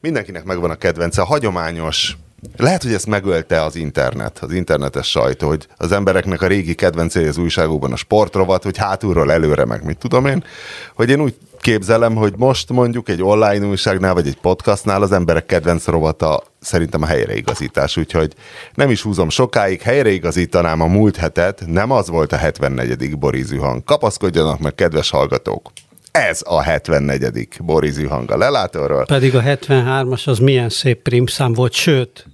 mindenkinek megvan a kedvence, a hagyományos lehet, hogy ezt megölte az internet, az internetes sajtó, hogy az embereknek a régi kedvencei az újságokban a sportrovat, hogy hátulról előre, meg mit tudom én, hogy én úgy képzelem, hogy most mondjuk egy online újságnál, vagy egy podcastnál az emberek kedvenc rovata szerintem a helyreigazítás, úgyhogy nem is húzom sokáig, helyreigazítanám a múlt hetet, nem az volt a 74. Borizű hang. Kapaszkodjanak meg, kedves hallgatók! Ez a 74. Borizű hang lelátóról. Pedig a 73-as az milyen szép primszám volt, sőt,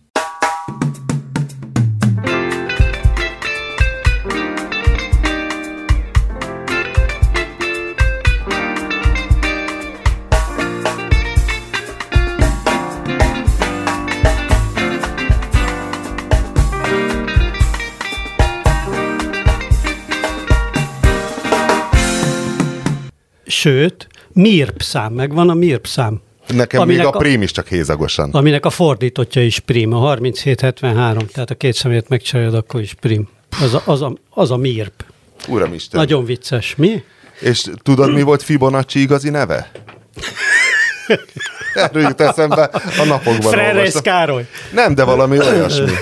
Sőt, MIRP szám, megvan a MIRP szám. Nekem még a, prím is csak hézagosan. Aminek a fordítottja is prim, a 3773, tehát a két személyet megcsinálod, akkor is prim. Az a, az a, az a MIRP. Uramisten. Nagyon vicces. Mi? És tudod, mi volt Fibonacci igazi neve? Erről jut eszembe a napokban. Freres Károly. Nem, de valami olyasmi.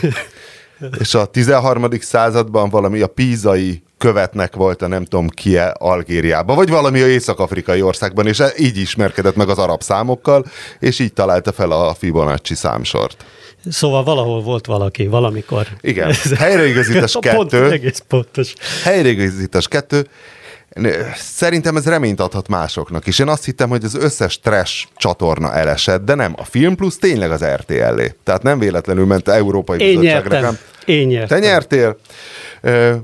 És a 13. században valami a pízai követnek volt a nem tudom ki Algériában, vagy valami a észak-afrikai országban, és így ismerkedett meg az arab számokkal, és így találta fel a Fibonacci számsort. Szóval valahol volt valaki, valamikor. Igen. Helyreigazítás kettő. Pont, egész pontos. Helyreigazítás kettő. Szerintem ez reményt adhat másoknak is. Én azt hittem, hogy az összes trash csatorna elesett, de nem. A Film Plus tényleg az RTL-é. Tehát nem véletlenül ment Európai Én. Nyertem. Én nyertem. Te nyertél?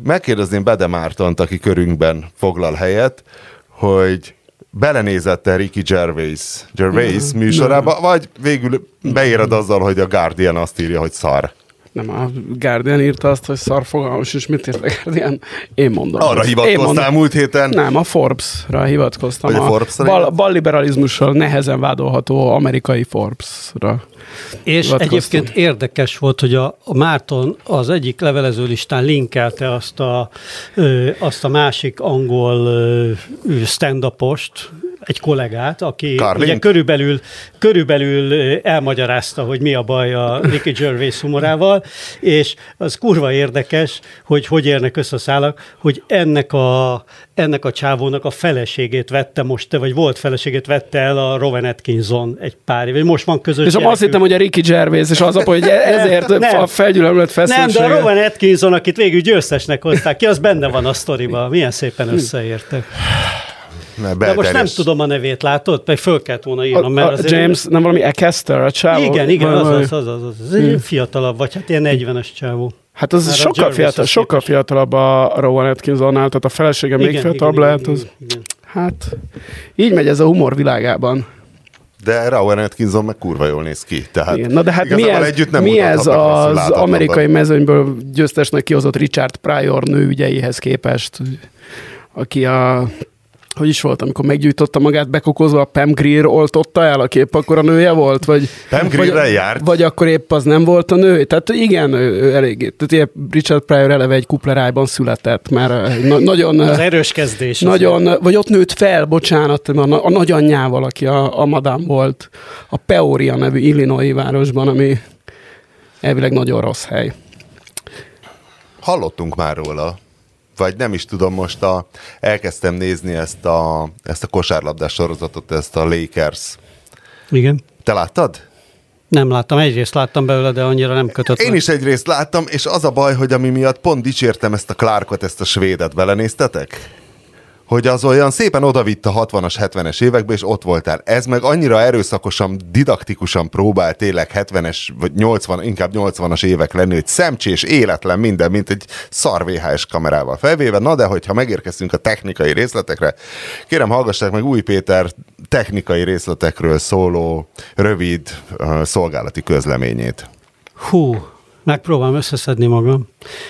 Megkérdezném Bede Mártont, aki körünkben foglal helyet, hogy belenézette Ricky Gervais, Gervais műsorába, vagy végül beéred azzal, hogy a Guardian azt írja, hogy szar. Nem, a Guardian írta azt, hogy szar fogalmas, és mit írt a Guardian? Én mondom. Arra hivatkoztál múlt héten? Nem, a Forbes-ra hivatkoztam. a, a Forbes bal, balliberalizmussal nehezen vádolható amerikai Forbes-ra. És egyébként érdekes volt, hogy a, a Márton az egyik levelező listán linkelte azt a, ö, azt a másik angol stand-upost, egy kollégát, aki Carlin? ugye körülbelül, körülbelül elmagyarázta, hogy mi a baj a Ricky Gervais humorával, és az kurva érdekes, hogy hogy érnek össze a szálak, hogy ennek a, ennek a csávónak a feleségét vette most, vagy volt feleségét vette el a Rowan Atkinson egy pár év, most van közös És azt hittem, hogy a Ricky Gervais, és az apa, hogy ezért nem, a felgyülemlett feszültsége. Nem, de a Rowan Atkinson, akit végül győztesnek hozták ki, az benne van a sztoriban. Milyen szépen összeértek. De most nem tudom a nevét, látod? Meg föl kellett volna írnom. Mert a, a James, nem valami Ekester, a csávó? Igen, igen, az az, az, az, az. Ez egy hmm. fiatalabb, vagy hát ilyen 40-es csávó. Hát az sokkal, fiatal, sokkal fiatalabb a Rowan Atkinsonnál, tehát a felesége igen, még fiatalabb igen, lehet. Az, igen. Hát, így megy ez a humor világában. De Rowan Atkinson meg kurva jól néz ki. Tehát Igen. Na de hát mi ez, együtt nem mi ez az amerikai mezőnyből győztesnek kihozott Richard Pryor nőügyeihez képest, aki a hogy is volt, amikor meggyújtotta magát bekokozva, a Pam Greer oltotta el, aki épp akkor a nője volt? Vagy, Pam Greer járt? Vagy akkor épp az nem volt a nő? Tehát igen, ő, ő elég. Tehát ilyen Richard Pryor eleve egy kuplerájban született, mert na, nagyon... Az erős kezdés. Nagyon, azért. vagy ott nőtt fel, bocsánat, a, a nagyanyjával, aki a, a madám volt, a Peoria nevű Illinois városban, ami elvileg nagyon rossz hely. Hallottunk már róla vagy nem is tudom, most a, elkezdtem nézni ezt a, ezt a kosárlabdás sorozatot, ezt a Lakers. Igen. Te láttad? Nem láttam, egyrészt láttam belőle, de annyira nem kötött. Én is egyrészt láttam, és az a baj, hogy ami miatt pont dicsértem ezt a Clarkot, ezt a svédet, belenéztetek? Hogy az olyan szépen odavitt a 60-as, 70-es évekbe, és ott voltál. Ez meg annyira erőszakosan, didaktikusan próbál tényleg 70-es, vagy 80, inkább 80-as évek lenni, hogy szemcsés, életlen minden, mint egy szar VHS kamerával felvéve. Na de, hogyha megérkeztünk a technikai részletekre, kérem hallgassák meg Új Péter technikai részletekről szóló rövid uh, szolgálati közleményét. Hú, megpróbálom összeszedni magam.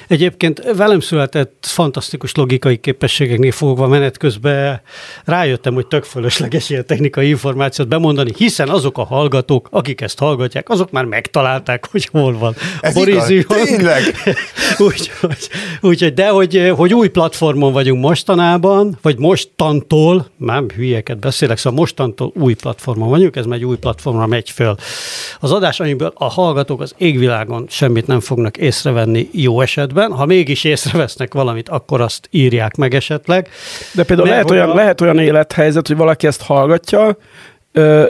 Egyébként velem született fantasztikus logikai képességeknél fogva menet közben rájöttem, hogy tök fölösleges ilyen technikai információt bemondani, hiszen azok a hallgatók, akik ezt hallgatják, azok már megtalálták, hogy hol van Ez a igaz, tényleg? úgyhogy, úgy, de hogy, hogy új platformon vagyunk mostanában, vagy mostantól, nem hülyeket beszélek, szóval mostantól új platformon vagyunk, ez megy új platformra megy föl. Az adás, amiből a hallgatók az égvilágon semmit nem fognak észrevenni jó esetben, ha mégis észrevesznek valamit, akkor azt írják meg esetleg. De például lehet olyan, a... lehet olyan élethelyzet, hogy valaki ezt hallgatja,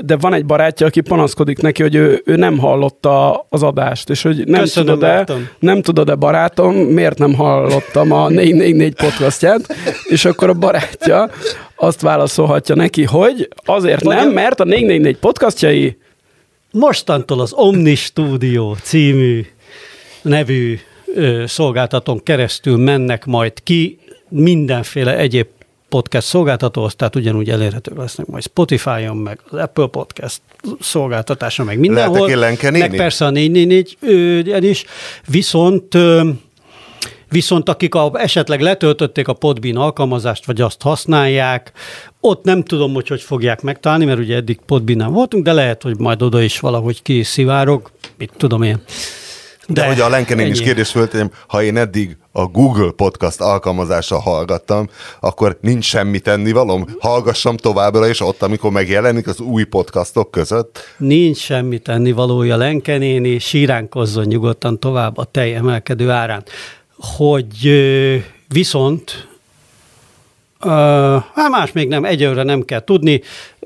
de van egy barátja, aki panaszkodik neki, hogy ő, ő nem hallotta az adást, és hogy nem Köszönöm, tudod-e, nem tudod-e barátom, miért nem hallottam a 444 podcastját, és akkor a barátja azt válaszolhatja neki, hogy azért Vagy nem, mert a 444 podcastjai Mostantól az Omni Studio című nevű szolgáltatón keresztül mennek majd ki mindenféle egyéb podcast szolgáltatóhoz, tehát ugyanúgy elérhetők lesznek majd Spotify-on, meg az Apple Podcast szolgáltatása, meg mindenhol. Meg persze a 444 is. Viszont Viszont akik a, esetleg letöltötték a Podbean alkalmazást, vagy azt használják, ott nem tudom, hogy hogy fogják megtalálni, mert ugye eddig Podbean nem voltunk, de lehet, hogy majd oda is valahogy kiszivárok, mit tudom én. De, de hogy a Lenkenén is kérdés föltegyem, ha én eddig a Google Podcast alkalmazása hallgattam, akkor nincs semmi tennivalom? Hallgassam továbbra is ott, amikor megjelenik az új podcastok között? Nincs semmi tennivalója Lenkenéni, síránkozzon nyugodtan tovább a tej emelkedő árán. Hogy viszont hát más még nem, egyelőre nem kell tudni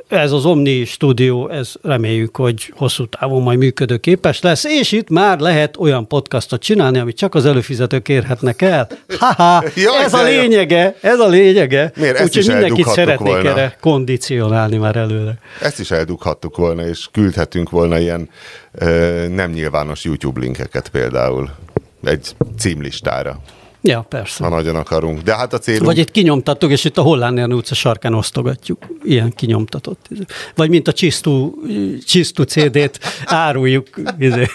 ez az Omni stúdió, ez reméljük, hogy hosszú távon majd működőképes lesz, és itt már lehet olyan podcastot csinálni, amit csak az előfizetők érhetnek el. Haha, Jaj, ez a lényege, ez a lényege. Miért? Ezt Úgyhogy mindenkit szeretnék volna. erre kondicionálni már előre. Ezt is eldughattuk volna, és küldhetünk volna ilyen ö, nem nyilvános YouTube linkeket például egy címlistára. Ja, persze. Ha nagyon akarunk. De hát a célunk... Vagy itt kinyomtattuk, és itt a Hollandian utca sarkán osztogatjuk. Ilyen kinyomtatott. Vagy mint a Csisztú, Csisztú CD-t áruljuk. Izé,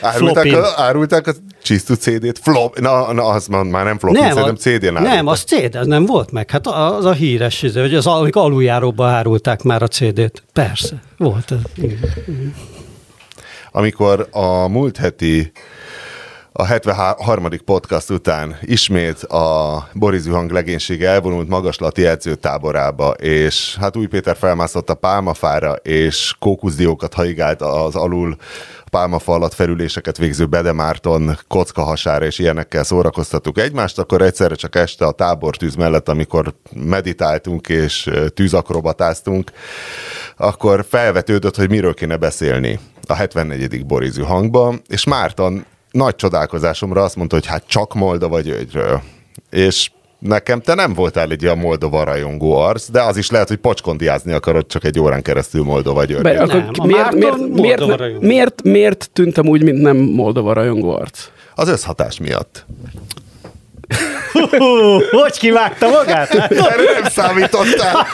árulták, a, árulták a Csisztú CD-t? Flop, na, na, az már nem flop, nem, szerintem CD-n árulták. Nem, az CD, az nem volt meg. Hát az a híres, izé, hogy az aluljáróba árulták már a CD-t. Persze, volt. Amikor a múlt heti a 73. podcast után ismét a Boris Zuhang legénysége elvonult magaslati edzőtáborába, és hát Új Péter felmászott a pálmafára, és kókuszdiókat haigált az alul pálmafa alatt felüléseket végző Bedemárton kockahasára és ilyenekkel szórakoztattuk egymást, akkor egyszerre csak este a tábortűz mellett, amikor meditáltunk és tűzakrobatáztunk, akkor felvetődött, hogy miről kéne beszélni a 74. Borizű hangban, és Márton nagy csodálkozásomra azt mondta, hogy hát csak Moldova Györgyről. És nekem te nem voltál egy ilyen Moldova rajongó arc, de az is lehet, hogy pocskondiázni akarod csak egy órán keresztül Moldova akkor nem, miért, miért, miért, miért, miért, miért tűntem úgy, mint nem Moldova rajongó arc? Az összhatás miatt. hogy kivágta magát? Erre nem számítottál.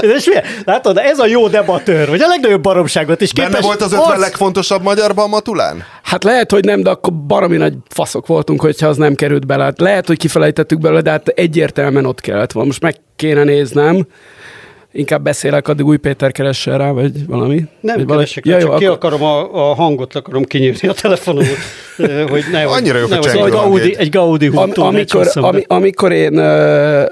És mi? Látod, ez a jó debatőr, vagy a legnagyobb baromságot is képes. Benne volt az ötven az... legfontosabb magyarban Matulán? Hát lehet, hogy nem, de akkor baromi nagy faszok voltunk, hogyha az nem került bele. Hát lehet, hogy kifelejtettük belőle, de hát egyértelműen ott kellett volna. Most meg kéne néznem. Inkább beszélek, addig új Péter keressen rá, vagy valami. Nem vagy keresek, ja, jó, csak akkor... ki akarom a, a hangot, akarom kinyírni a telefonomot, hogy ne, Annyira jó, hogy egy Gaudi, egy Gaudi Am, amikor, ami, amikor én ö,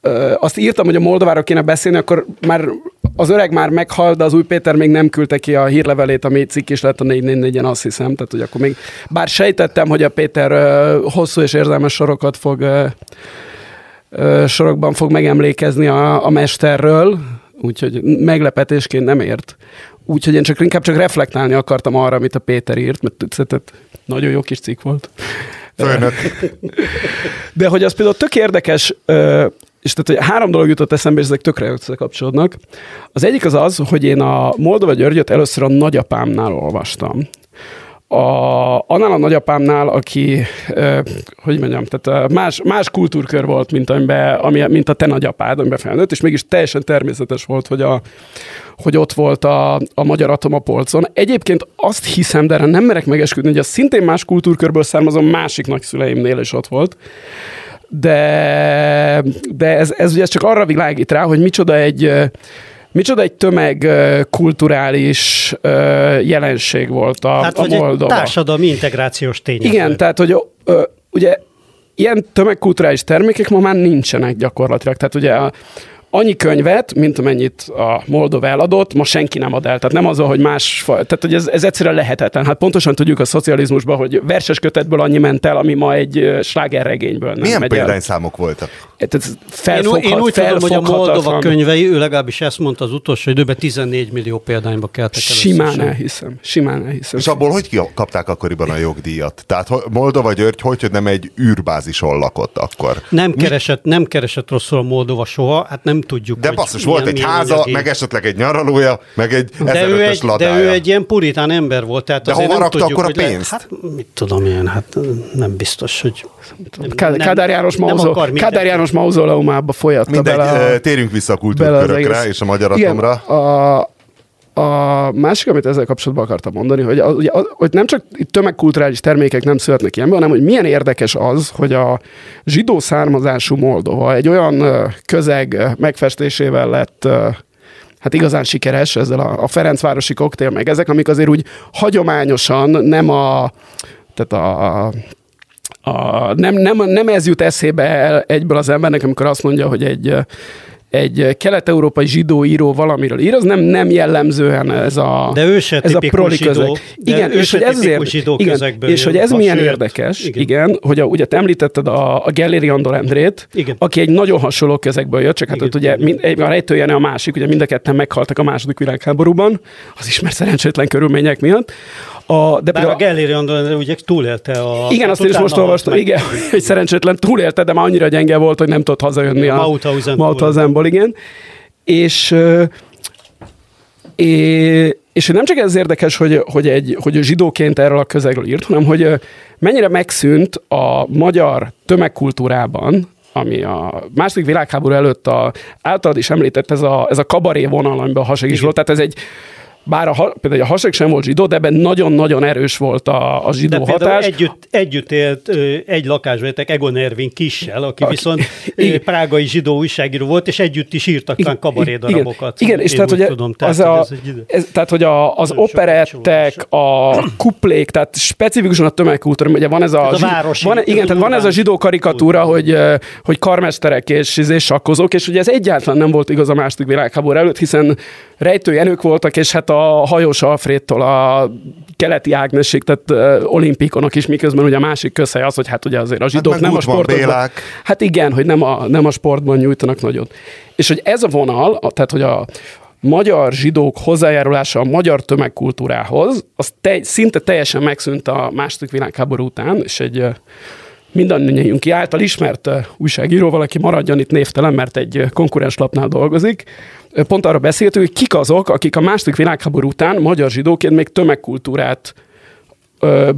ö, azt írtam, hogy a Moldováról kéne beszélni, akkor már az öreg már meghalt, de az új Péter még nem küldte ki a hírlevelét, ami cikk is lett a 444-en, azt hiszem. Tehát, hogy akkor még, bár sejtettem, hogy a Péter ö, hosszú és érzelmes sorokat fog ö, sorokban fog megemlékezni a, a mesterről, úgyhogy meglepetésként nem ért. Úgyhogy én csak inkább csak reflektálni akartam arra, amit a Péter írt, mert tehát nagyon jó kis cikk volt. Főnök. De hogy az például tök érdekes, és tehát, hogy három dolog jutott eszembe, és ezek tökre összekapcsolódnak. Az egyik az az, hogy én a Moldova Györgyöt először a nagyapámnál olvastam a, annál a nagyapámnál, aki, ö, hogy mondjam, tehát más, más kultúrkör volt, mint, amiben, ami, mint a te nagyapád, amiben felnőtt, és mégis teljesen természetes volt, hogy, a, hogy ott volt a, a magyar atom a polcon. Egyébként azt hiszem, de erre nem merek megesküdni, hogy a szintén más kultúrkörből származom másik nagyszüleimnél is ott volt. De, de ez, ez ugye csak arra világít rá, hogy micsoda egy Micsoda egy tömeg kulturális jelenség volt a, hát, a Moldova. Egy társadalmi integrációs tényező. Igen, tehát hogy ugye ilyen tömegkulturális termékek ma már nincsenek gyakorlatilag. Tehát ugye a, annyi könyvet, mint amennyit a Moldova eladott, ma senki nem ad el. Tehát nem az, hogy más, tehát hogy ez, ez egyszerűen lehetetlen. Hát pontosan tudjuk a szocializmusban, hogy verses kötetből annyi ment el, ami ma egy slágerregényből nem Milyen példányszámok voltak? Felfoghat, én, én úgy tudom, hogy a Moldova könyvei, ő legalábbis ezt mondta az utolsó időben, 14 millió példányba keltek el. Simán elhiszem, simán elhiszem. És abból hogy kapták akkoriban a jogdíjat? Tehát Moldova György, hogy nem egy űrbázison lakott akkor? Nem keresett, nem keresett rosszul a Moldova soha, hát nem tudjuk. De basszus, volt egy háza, anyagi. meg esetleg egy nyaralója, meg egy de ő egy, ladája. De ő egy ilyen puritán ember volt. Tehát de hova rakta tudjuk, akkor a pénzt? Le, hát mit tudom én, hát nem biztos, hogy... Nem, Kádár János, mauzó, Kádár János mauzoleumába folyatta Mindegy, bele a, térjünk vissza a kultúrkörökre és a magyar atomra. a, a másik, amit ezzel kapcsolatban akartam mondani, hogy, az, ugye, hogy nem csak tömegkulturális termékek nem születnek ilyenből, hanem hogy milyen érdekes az, hogy a zsidó származású Moldova egy olyan közeg megfestésével lett hát igazán sikeres ezzel a, a Ferencvárosi koktél, meg. Ezek, amik azért úgy hagyományosan nem a, tehát a, a, nem, nem, nem ez jut eszébe egyből az embernek, amikor azt mondja, hogy egy egy kelet-európai zsidó író valamiről ír, az nem, nem jellemzően ez a, de ő se ez a proli zsidó, közeg. Igen, és hogy ez azért, igen, és hogy ez milyen sőt, érdekes, igen, igen hogy a, ugye te említetted a, a Gelléri Andor Endrét, igen. aki egy nagyon hasonló közegből jött, csak hát ott ugye mind, egy, a rejtőjene a másik, ugye mind a ketten meghaltak a második világháborúban, az ismer szerencsétlen körülmények miatt. A, de Bár a Gelléri Andor ugye túlélte a... Igen, azt is most olvastam, igen, hogy szerencsétlen túlélte, de már annyira gyenge volt, hogy nem tudott hazajönni a, a Mauthausenból, igen. És, és, és nem csak ez érdekes, hogy, hogy, egy, hogy zsidóként erről a közegről írt, hanem hogy mennyire megszűnt a magyar tömegkultúrában, ami a második világháború előtt a, általad is említett ez a, ez a kabaré vonal, amiben a haseg is volt, tehát ez egy bár a, például a hasek sem volt zsidó, de ebben nagyon-nagyon erős volt a, a zsidó de hatás. Együtt, együtt élt egy lakásban éltek Egon Ervin kissel, aki, aki viszont igen. prágai zsidó újságíró volt, és együtt is írtak igen, kabaré darabokat. Igen, és tehát, hogy tudom, tehát, az a, hogy ez, tehát, hogy a, az operettek, a kuplék, tehát specifikusan a tömegkultúra, ugye van ez a, ez a városi, van, igen, tehát van ez a zsidó karikatúra, hogy, hogy karmesterek és, és sakkozók, és ugye ez egyáltalán nem volt igaz a második világháború előtt, hiszen rejtőjenők voltak, és hát a hajós Alfredtól a keleti Ágnesig, tehát olimpikonok is, miközben ugye a másik közhely az, hogy hát ugye azért a hát zsidók hát nem a sportban. Hát igen, hogy nem a, nem a sportban nyújtanak nagyon. És hogy ez a vonal, tehát hogy a, magyar zsidók hozzájárulása a magyar tömegkultúrához, az te, szinte teljesen megszűnt a második világháború után, és egy mindannyiunk által ismert újságíró, valaki maradjon itt névtelen, mert egy konkurens lapnál dolgozik, pont arra beszéltünk, hogy kik azok, akik a második világháború után magyar zsidóként még tömegkultúrát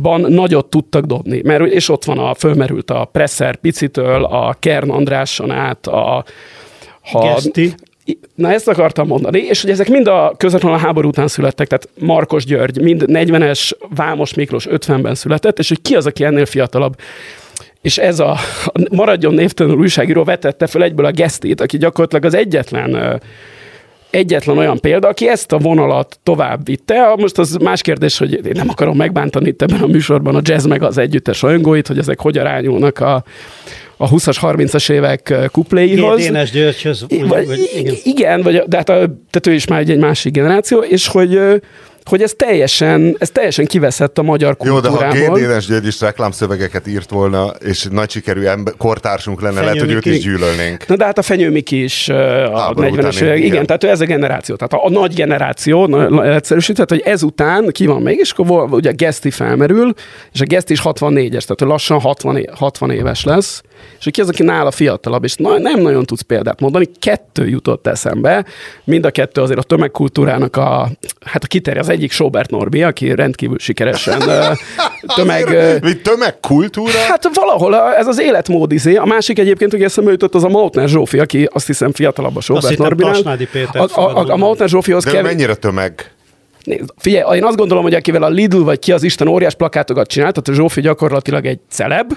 ban nagyot tudtak dobni. Mert, és ott van a, fölmerült a Presser Picitől, a Kern Andráson át, a... Ha, Geszti. Na ezt akartam mondani, és hogy ezek mind a közvetlenül a háború után születtek, tehát Markos György mind 40-es, Vámos Miklós 50-ben született, és hogy ki az, aki ennél fiatalabb és ez a, a maradjon névtelenül újságíró vetette fel egyből a gesztét, aki gyakorlatilag az egyetlen egyetlen olyan példa, aki ezt a vonalat tovább vitte. Most az más kérdés, hogy én nem akarom megbántani itt ebben a műsorban a jazz meg az együttes rajongóit, hogy ezek hogy arányulnak a, a 20-as, 30-as évek kupléihoz. Dénes Györgyhöz. Vagy, igen. igen, vagy, de hát a, tehát ő is már egy, egy másik generáció, és hogy hogy ez teljesen, ez teljesen kiveszett a magyar kultúrából. Jó, de ha Gédénes György is reklámszövegeket írt volna, és nagy sikerű ember, kortársunk lenne, Fenyő lehet, hogy őt is gyűlölnénk. Na de hát a Fenyőmiki is a 40-es évek, igen, tehát ő ez a generáció, tehát a, a nagy generáció, egyszerűsített, hogy ezután ki van még, és akkor ugye a Geszti felmerül, és a Geszti is 64-es, tehát lassan 60, 60 éves lesz, és ki az, aki nála fiatalabb, és na, nem nagyon tudsz példát mondani, kettő jutott eszembe, mind a kettő azért a tömegkultúrának a, hát a kiterje, az egyik Sobert Norbi, aki rendkívül sikeresen tömeg... Azért, tömegkultúra? Hát valahol ez az életmód izé. A másik egyébként, hogy eszembe jutott, az a Mautner Zsófi, aki azt hiszem fiatalabb a Sobert Norbinál. A, a, a, a Mautner Zsófihoz kell... mennyire tömeg? Nézd, figyelj, én azt gondolom, hogy akivel a Lidl vagy ki az Isten óriás plakátokat csinált, tehát a Zsófi gyakorlatilag egy celeb,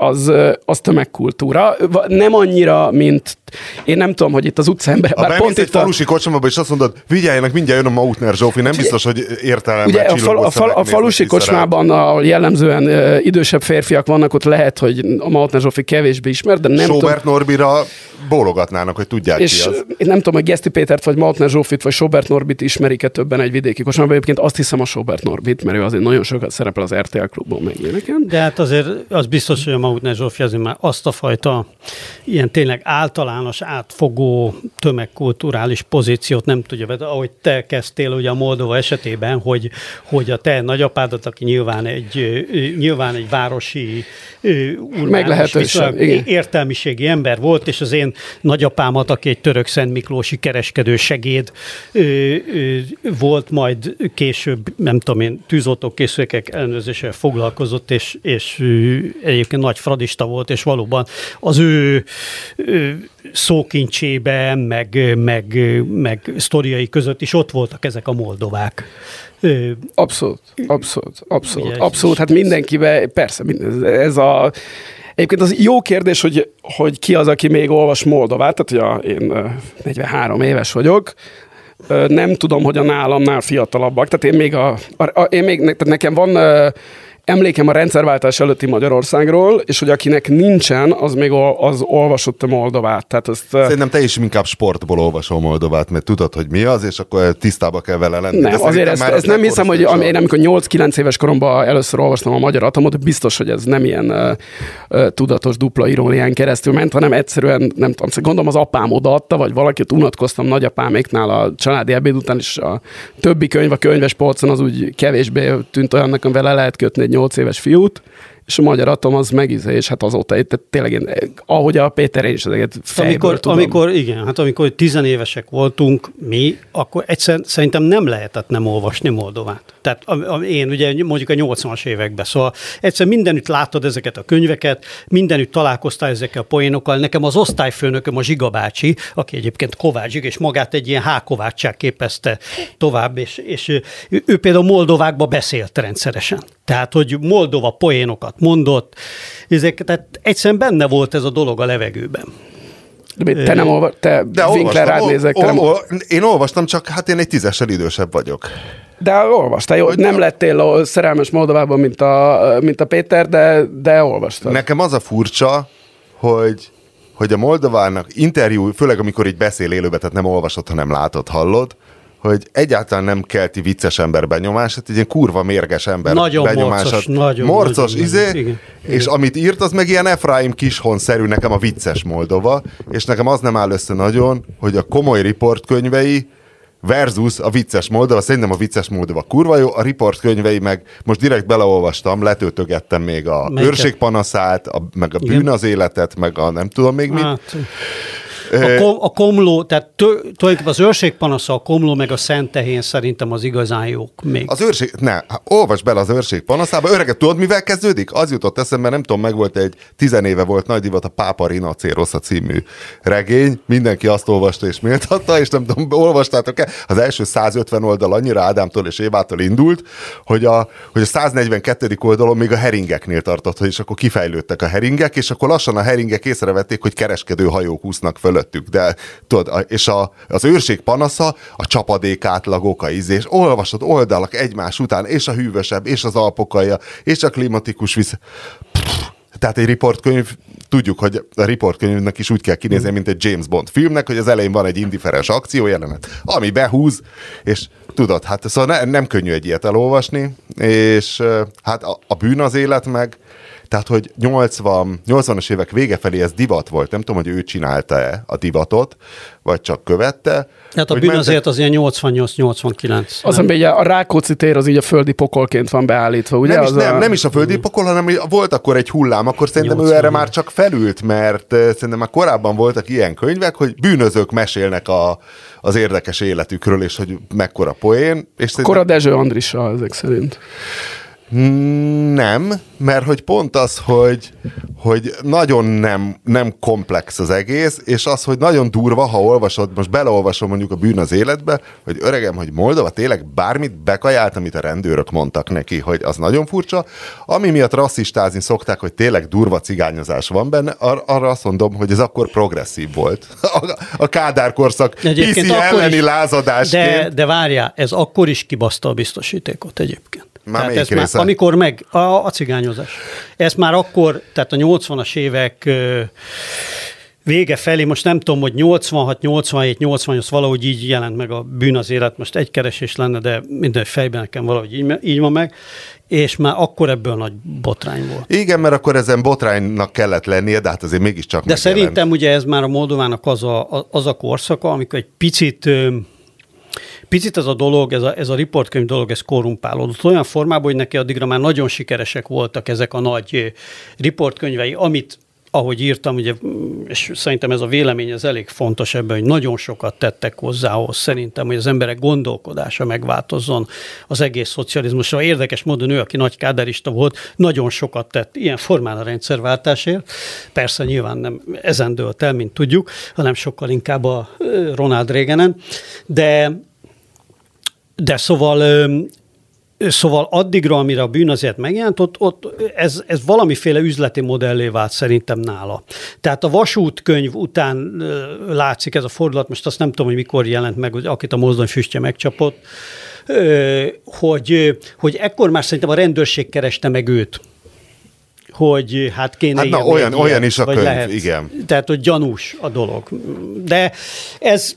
az, az tömegkultúra. Nem annyira, mint én nem tudom, hogy itt az utcaember... Ha pont itt egy falusi kocsmába, és azt mondod, vigyeljenek, mindjárt jön a Mautner Zsófi, nem biztos, hogy értelem. Ugye a, fal, a, fal, a falusi kocsmában, ahol jellemzően uh, idősebb férfiak vannak, ott lehet, hogy a Mautner Zsófi kevésbé ismer, de nem Sobert tudom... Norbira bólogatnának, hogy tudják és ki az. Én nem tudom, hogy Geszti Pétert, vagy Mautner Zsófit, vagy Sobert Norbit ismerik-e többen egy vidéki kocsmában. Egyébként azt hiszem a Sobert Norbit, mert ő azért nagyon sokat szerepel az RTL klubban meg ilyeneken. De hát azért az biztos, hogy a Mautner Zsófi azért már azt a fajta ilyen tényleg általános átfogó tömegkulturális pozíciót nem tudja, de ahogy te kezdtél ugye a Moldova esetében, hogy, hogy a te nagyapádat, aki nyilván egy, nyilván egy városi urbánus, értelmiségi ember volt, és az én nagyapámat, aki egy török Szent Miklósi kereskedő segéd volt, majd később, nem tudom én, tűzoltókészülékek ellenőrzéssel foglalkozott, és, és egyébként nagy fradista volt, és valóban az ő, ő szókincsében, meg, meg, meg sztoriai között is ott voltak ezek a moldovák. Abszolút, abszolút, abszolút, abszolút. Hát mindenkiben, persze, ez a Egyébként az jó kérdés, hogy, hogy ki az, aki még olvas Moldovát, tehát hogy a, én 43 éves vagyok, nem tudom, hogy a nálamnál fiatalabbak, tehát én még, a, a, én még tehát nekem van emlékem a rendszerváltás előtti Magyarországról, és hogy akinek nincsen, az még az olvasott a Moldovát. Tehát azt, Szerintem te is inkább sportból olvasol Moldovát, mert tudod, hogy mi az, és akkor tisztába kell vele lenni. Nem, azért ezt, ezt nem hiszem, hogy am, én amikor 8-9 éves koromban először olvastam a Magyar Atomot, biztos, hogy ez nem ilyen uh, uh, tudatos dupla irónián keresztül ment, hanem egyszerűen, nem tudom, szóval gondolom az apám odaadta, vagy valakit unatkoztam nagyapáméknál a családi ebéd után, és a többi könyv a könyves polcon az úgy kevésbé tűnt olyannak, amivel le lehet kötni egy 8 éves fiút, és a magyar atom az megíze, és hát azóta itt tényleg én, ahogy a Péter én is ezeket amikor, tudom. amikor, igen, hát amikor tizenévesek voltunk mi, akkor egyszer szerintem nem lehetett nem olvasni Moldovát. Tehát a, a, én ugye mondjuk a 80-as években, szóval egyszer mindenütt láttad ezeket a könyveket, mindenütt találkoztál ezekkel a poénokkal. Nekem az osztályfőnököm a Zsiga bácsi, aki egyébként Kovács és magát egy ilyen hákovácság képezte tovább, és, és ő, ő például Moldovákba beszélt rendszeresen. Tehát, hogy Moldova poénokat mondott, ezek, tehát egyszerűen benne volt ez a dolog a levegőben. De te nem olva, te de Winkler rád nézek. Ol, ol, én olvastam, csak hát én egy tízessel idősebb vagyok. De olvastál, jó, nem lettél szerelmes Moldovában, mint a, mint a Péter, de, de olvastad. Nekem az a furcsa, hogy hogy a Moldovának interjú, főleg amikor így beszél élőbe, tehát nem olvasod, hanem látod, hallod, hogy egyáltalán nem kelti vicces ember benyomását, egy ilyen kurva mérges ember nagyon benyomását. Morcos, nagyon, morcos nagyon, izé, igen, és igen. amit írt, az meg ilyen Efraim Kishon-szerű nekem a vicces Moldova, és nekem az nem áll össze nagyon, hogy a komoly riportkönyvei versus a vicces Moldova, szerintem a vicces Moldova kurva jó, a riportkönyvei meg most direkt beleolvastam, letöltögettem még a Melyiket? őrségpanaszát, a, meg a bűn az életet, meg a nem tudom még mit. A, kom, a komló, tehát tulajdonképpen az őrség panasza, a komló meg a szentehén szerintem az igazán jók még. Az őrség, ne, olvasd bele az őrség panaszába. Öreget, tudod, mivel kezdődik? Az jutott eszembe, nem tudom, meg volt egy tizenéve volt nagy divat a Pápa Rinacérosza című regény. Mindenki azt olvasta és méltatta, és nem tudom, olvastátok-e? Az első 150 oldal annyira Ádámtól és Évától indult, hogy a, hogy a 142. oldalon még a heringeknél tartott, és akkor kifejlődtek a heringek, és akkor lassan a heringek észrevették, hogy kereskedő hajók úsznak föl fölöttük, de tudod, és a, az őrség panasza, a csapadék átlagok, a ízés, olvasod oldalak egymás után, és a hűvösebb, és az alpokaja, és a klimatikus visz... Tehát egy riportkönyv, tudjuk, hogy a riportkönyvnek is úgy kell kinézni, mint egy James Bond filmnek, hogy az elején van egy indiferens akciójelenet, ami behúz, és tudod, hát szóval ne, nem könnyű egy ilyet elolvasni, és hát a, a bűn az élet meg, Tehát, hogy 80, 80-as évek vége felé ez divat volt. Nem tudom, hogy ő csinálta-e a divatot, vagy csak követte. Hát a bűn mentek... azért az ilyen 88-89. Az, ami a Rákóczi tér az így a földi pokolként van beállítva, ugye? Nem, is, az nem, a... nem is a földi pokol, hanem volt akkor egy hullám, akkor szerintem 80. ő erre már csak felült, mert szerintem már korábban voltak ilyen könyvek, hogy bűnözők mesélnek a, az érdekes életükről, és hogy mekkora poén. És szerintem... Kora Dezső Andrissa ezek szerint. Nem, mert hogy pont az, hogy, hogy nagyon nem, nem komplex az egész, és az, hogy nagyon durva, ha olvasod, most beleolvasom mondjuk a bűn az életbe, hogy öregem, hogy Moldova tényleg bármit bekajált, amit a rendőrök mondtak neki, hogy az nagyon furcsa. Ami miatt rasszistázni szokták, hogy tényleg durva cigányozás van benne, ar- arra azt mondom, hogy ez akkor progresszív volt. A, a Kádár korszak piszi elleni is, lázadásként. De, de várjál, ez akkor is kibaszta a biztosítékot egyébként. Már tehát ez része? már, amikor meg, a, a cigányozás. Ez már akkor, tehát a 80-as évek vége felé, most nem tudom, hogy 86, 87, 88 valahogy így jelent meg a bűn az élet, most egy keresés lenne, de minden fejben nekem valahogy így, így van meg, és már akkor ebből nagy botrány volt. Igen, mert akkor ezen botránynak kellett lennie, de hát azért mégiscsak De megjelent. szerintem ugye ez már a Moldovának az a, az a korszaka, amikor egy picit Picit ez a dolog, ez a, ez a riportkönyv dolog, ez korrumpálódott olyan formában, hogy neki addigra már nagyon sikeresek voltak ezek a nagy riportkönyvei, amit ahogy írtam, ugye, és szerintem ez a vélemény ez elég fontos ebben, hogy nagyon sokat tettek hozzá ahhoz szerintem, hogy az emberek gondolkodása megváltozzon az egész szocializmusra. Érdekes módon ő, aki nagy káderista volt, nagyon sokat tett ilyen formán a rendszerváltásért. Persze nyilván nem ezen dőlt el, mint tudjuk, hanem sokkal inkább a Ronald Reaganen, de de szóval Szóval addigra, amire a bűn azért megjelent, ott, ott ez, ez valamiféle üzleti modellé vált szerintem nála. Tehát a vasútkönyv után látszik ez a fordulat, most azt nem tudom, hogy mikor jelent meg, akit a mozdony füstje megcsapott, hogy, hogy ekkor már szerintem a rendőrség kereste meg őt hogy hát kéne hát na, olyan, olyan is a könyv, lehet. igen. Tehát, hogy gyanús a dolog. De ez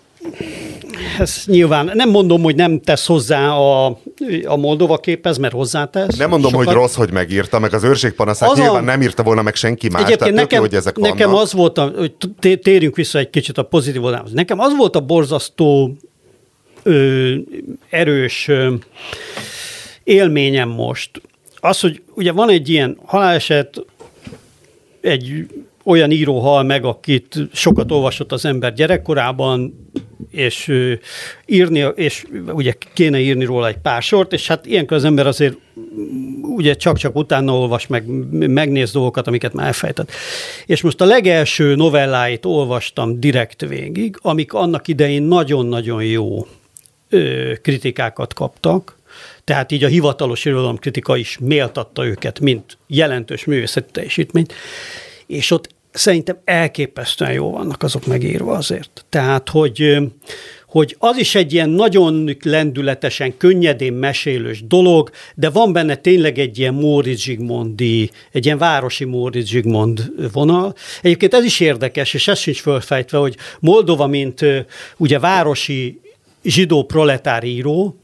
ez nyilván nem mondom, hogy nem tesz hozzá a, a Moldova képez, mert hozzátesz. Nem mondom, sokat. hogy rossz, hogy megírta, meg az őrségpanaszát az nyilván a... nem írta volna meg senki más. Egyébként nekem, jó, hogy ezek nekem vannak. az volt, a, hogy térjünk vissza egy kicsit a pozitív oldalához. Nekem az volt a borzasztó ö, erős ö, élményem most, az, hogy ugye van egy ilyen haláleset, egy olyan író hal meg, akit sokat olvasott az ember gyerekkorában, és írni, és ugye kéne írni róla egy pár sort, és hát ilyenkor az ember azért ugye csak-csak utána olvas, meg megnéz dolgokat, amiket már elfejtett. És most a legelső novelláit olvastam direkt végig, amik annak idején nagyon-nagyon jó kritikákat kaptak, tehát így a hivatalos irodalomkritika is méltatta őket, mint jelentős művészeti teljesítményt, és ott szerintem elképesztően jó vannak azok megírva azért. Tehát, hogy, hogy az is egy ilyen nagyon lendületesen, könnyedén mesélős dolog, de van benne tényleg egy ilyen Móricz Zsigmondi, egy ilyen városi Móricz Zsigmond vonal. Egyébként ez is érdekes, és ez sincs fölfejtve, hogy Moldova, mint ugye városi zsidó proletár író,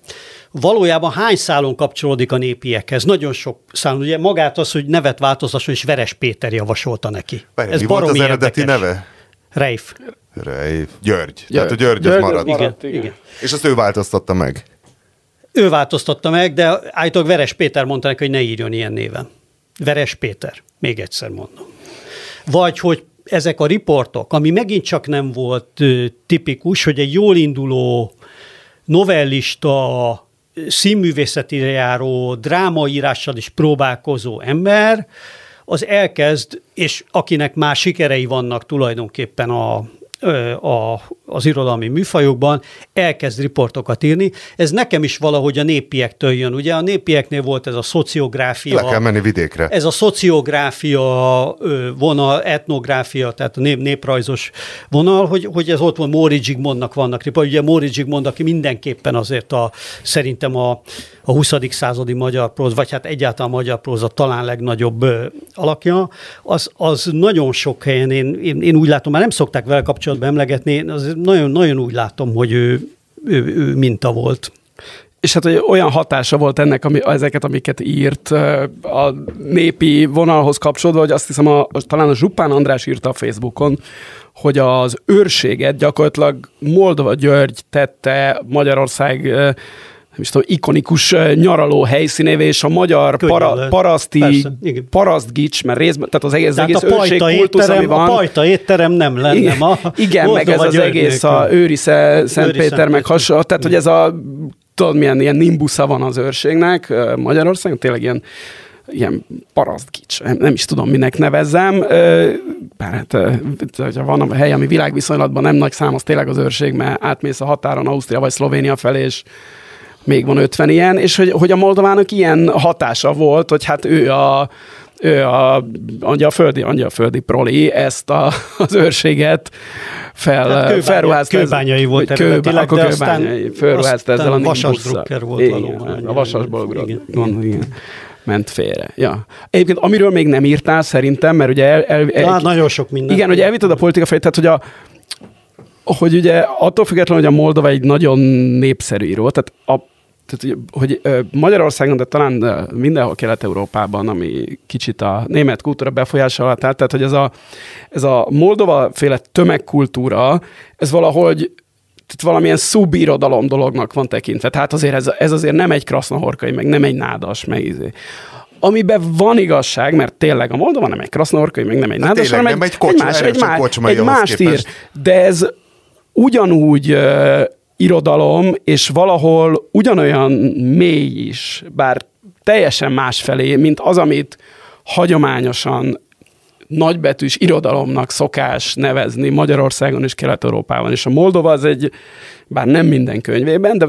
valójában hány szálon kapcsolódik a népiekhez? Nagyon sok szálon. Ugye magát az, hogy nevet változtasson, és Veres Péter javasolta neki. Várj, Ez mi volt az eredeti érdekes. neve? Reif. Reif. György. György. Tehát a György, György az maradt. maradt igen, igen. És azt ő változtatta meg? Ő változtatta meg, de állítólag Veres Péter mondta neki, hogy ne írjon ilyen néven. Veres Péter. Még egyszer mondom. Vagy hogy ezek a riportok, ami megint csak nem volt tipikus, hogy egy jól induló novellista, színművészetire járó, drámaírással is próbálkozó ember, az elkezd, és akinek már sikerei vannak tulajdonképpen a, a, az irodalmi műfajokban, elkezd riportokat írni. Ez nekem is valahogy a népiektől jön. Ugye a népieknél volt ez a szociográfia. Le kell menni vidékre. Ez a szociográfia vonal, etnográfia, tehát a nép, néprajzos vonal, hogy, hogy ez ott van, Móri Zsigmondnak vannak riportok. Ugye Móri Zsigmond, aki mindenképpen azért a, szerintem a, a 20. századi magyar próz, vagy hát egyáltalán a magyar próza talán legnagyobb alakja, az, az nagyon sok helyen, én, én, én úgy látom, már nem szokták vele kapcsolatban emlegetni, az nagyon, nagyon úgy látom, hogy ő, ő, ő minta volt. és hát hogy olyan hatása volt ennek, ami, ezeket, amiket írt a népi vonalhoz kapcsolódva, hogy azt hiszem, a, talán a Zsupán András írta a Facebookon, hogy az őrséget gyakorlatilag Moldova György tette Magyarország nem is tudom, ikonikus nyaraló helyszínévé, és a magyar para, paraszti, Persze, parasztgics, mert részben, tehát az egész, tehát egész a őrség kultusz, ami van. A pajta étterem nem lenne igen, ma. Igen, meg ez az egész a Őri Szent Péter, meg hasonló, tehát hogy ez a tudod, milyen ilyen nimbusza van az őrségnek Magyarországon, tényleg ilyen ilyen parasztgics, nem is tudom, minek nevezzem. Bár hát, hogyha van a hely, ami világviszonylatban nem nagy szám, az tényleg az őrség, mert átmész a határon Ausztria vagy Szlovénia felé, és még van 50 ilyen, és hogy, hogy a Moldovának ilyen hatása volt, hogy hát ő a, ő a angyalföldi, angyalföldi proli ezt a, az őrséget fel, felruházta. Kőbányai volt kő, eredetileg, de aztán, felruházta ezzel a vasas drukker volt igen, valóban. A vasasból. Igen, igen ment félre. Ja. Egyébként amiről még nem írtál szerintem, mert ugye el, el, el, hát nagyon sok minden. Igen, hogy elvitted a politika fejét, tehát hogy a hogy ugye attól függetlenül, hogy a Moldova egy nagyon népszerű író, tehát a tehát, hogy Magyarországon, de talán mindenhol Kelet-Európában, ami kicsit a német kultúra befolyása alatt áll, tehát hogy ez a, ez a Moldova féle tömegkultúra, ez valahogy tehát valamilyen szubirodalom dolognak van tekintve. Tehát azért ez, ez azért nem egy krasznahorkai, meg nem egy nádas, meg izé amiben van igazság, mert tényleg a Moldova nem egy krasznahorkai, meg nem egy nádas, hanem egy, egy, más, egy, más, egy mást ír. De ez ugyanúgy uh, irodalom, és valahol ugyanolyan mély is, bár teljesen más felé, mint az, amit hagyományosan nagybetűs irodalomnak szokás nevezni Magyarországon és Kelet-Európában. És a Moldova az egy, bár nem minden könyvében, de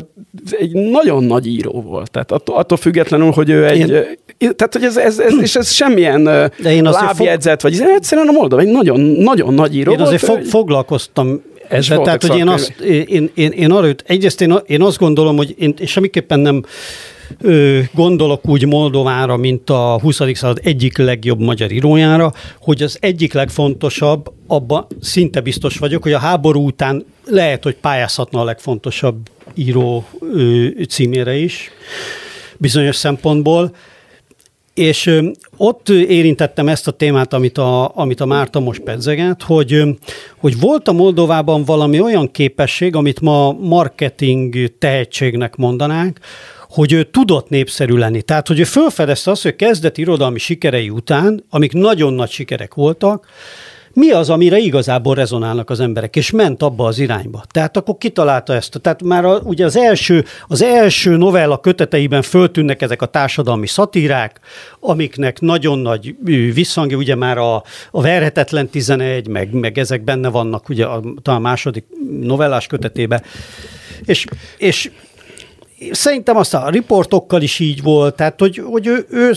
egy nagyon nagy író volt. Tehát attól, attól függetlenül, hogy ő egy... Én... Tehát, hogy ez, ez, ez, és ez semmilyen de én lábjegyzet, fog... vagy egyszerűen a Moldova egy nagyon, nagyon nagy író én volt. Azért fog, foglalkoztam ezzel. Tehát, hogy én, azt, én, én, én arra, egyrészt én, én azt gondolom, hogy én semmiképpen nem ö, gondolok úgy Moldovára, mint a 20. század egyik legjobb magyar írójára, hogy az egyik legfontosabb, abban szinte biztos vagyok, hogy a háború után lehet, hogy pályázhatna a legfontosabb író ö, címére is, bizonyos szempontból. És ott érintettem ezt a témát, amit a, amit a Márta most pedzeget, hogy, hogy volt a Moldovában valami olyan képesség, amit ma marketing tehetségnek mondanánk, hogy ő tudott népszerű lenni. Tehát, hogy ő felfedezte azt, hogy kezdeti irodalmi sikerei után, amik nagyon nagy sikerek voltak, mi az, amire igazából rezonálnak az emberek, és ment abba az irányba. Tehát akkor kitalálta ezt. Tehát már a, ugye az első, az első novella köteteiben föltűnnek ezek a társadalmi szatírák, amiknek nagyon nagy visszhangja, ugye már a, a Verhetetlen 11, meg, meg ezek benne vannak ugye a, talán második novellás kötetében. És, és szerintem azt a riportokkal is így volt, tehát hogy, hogy ő, ő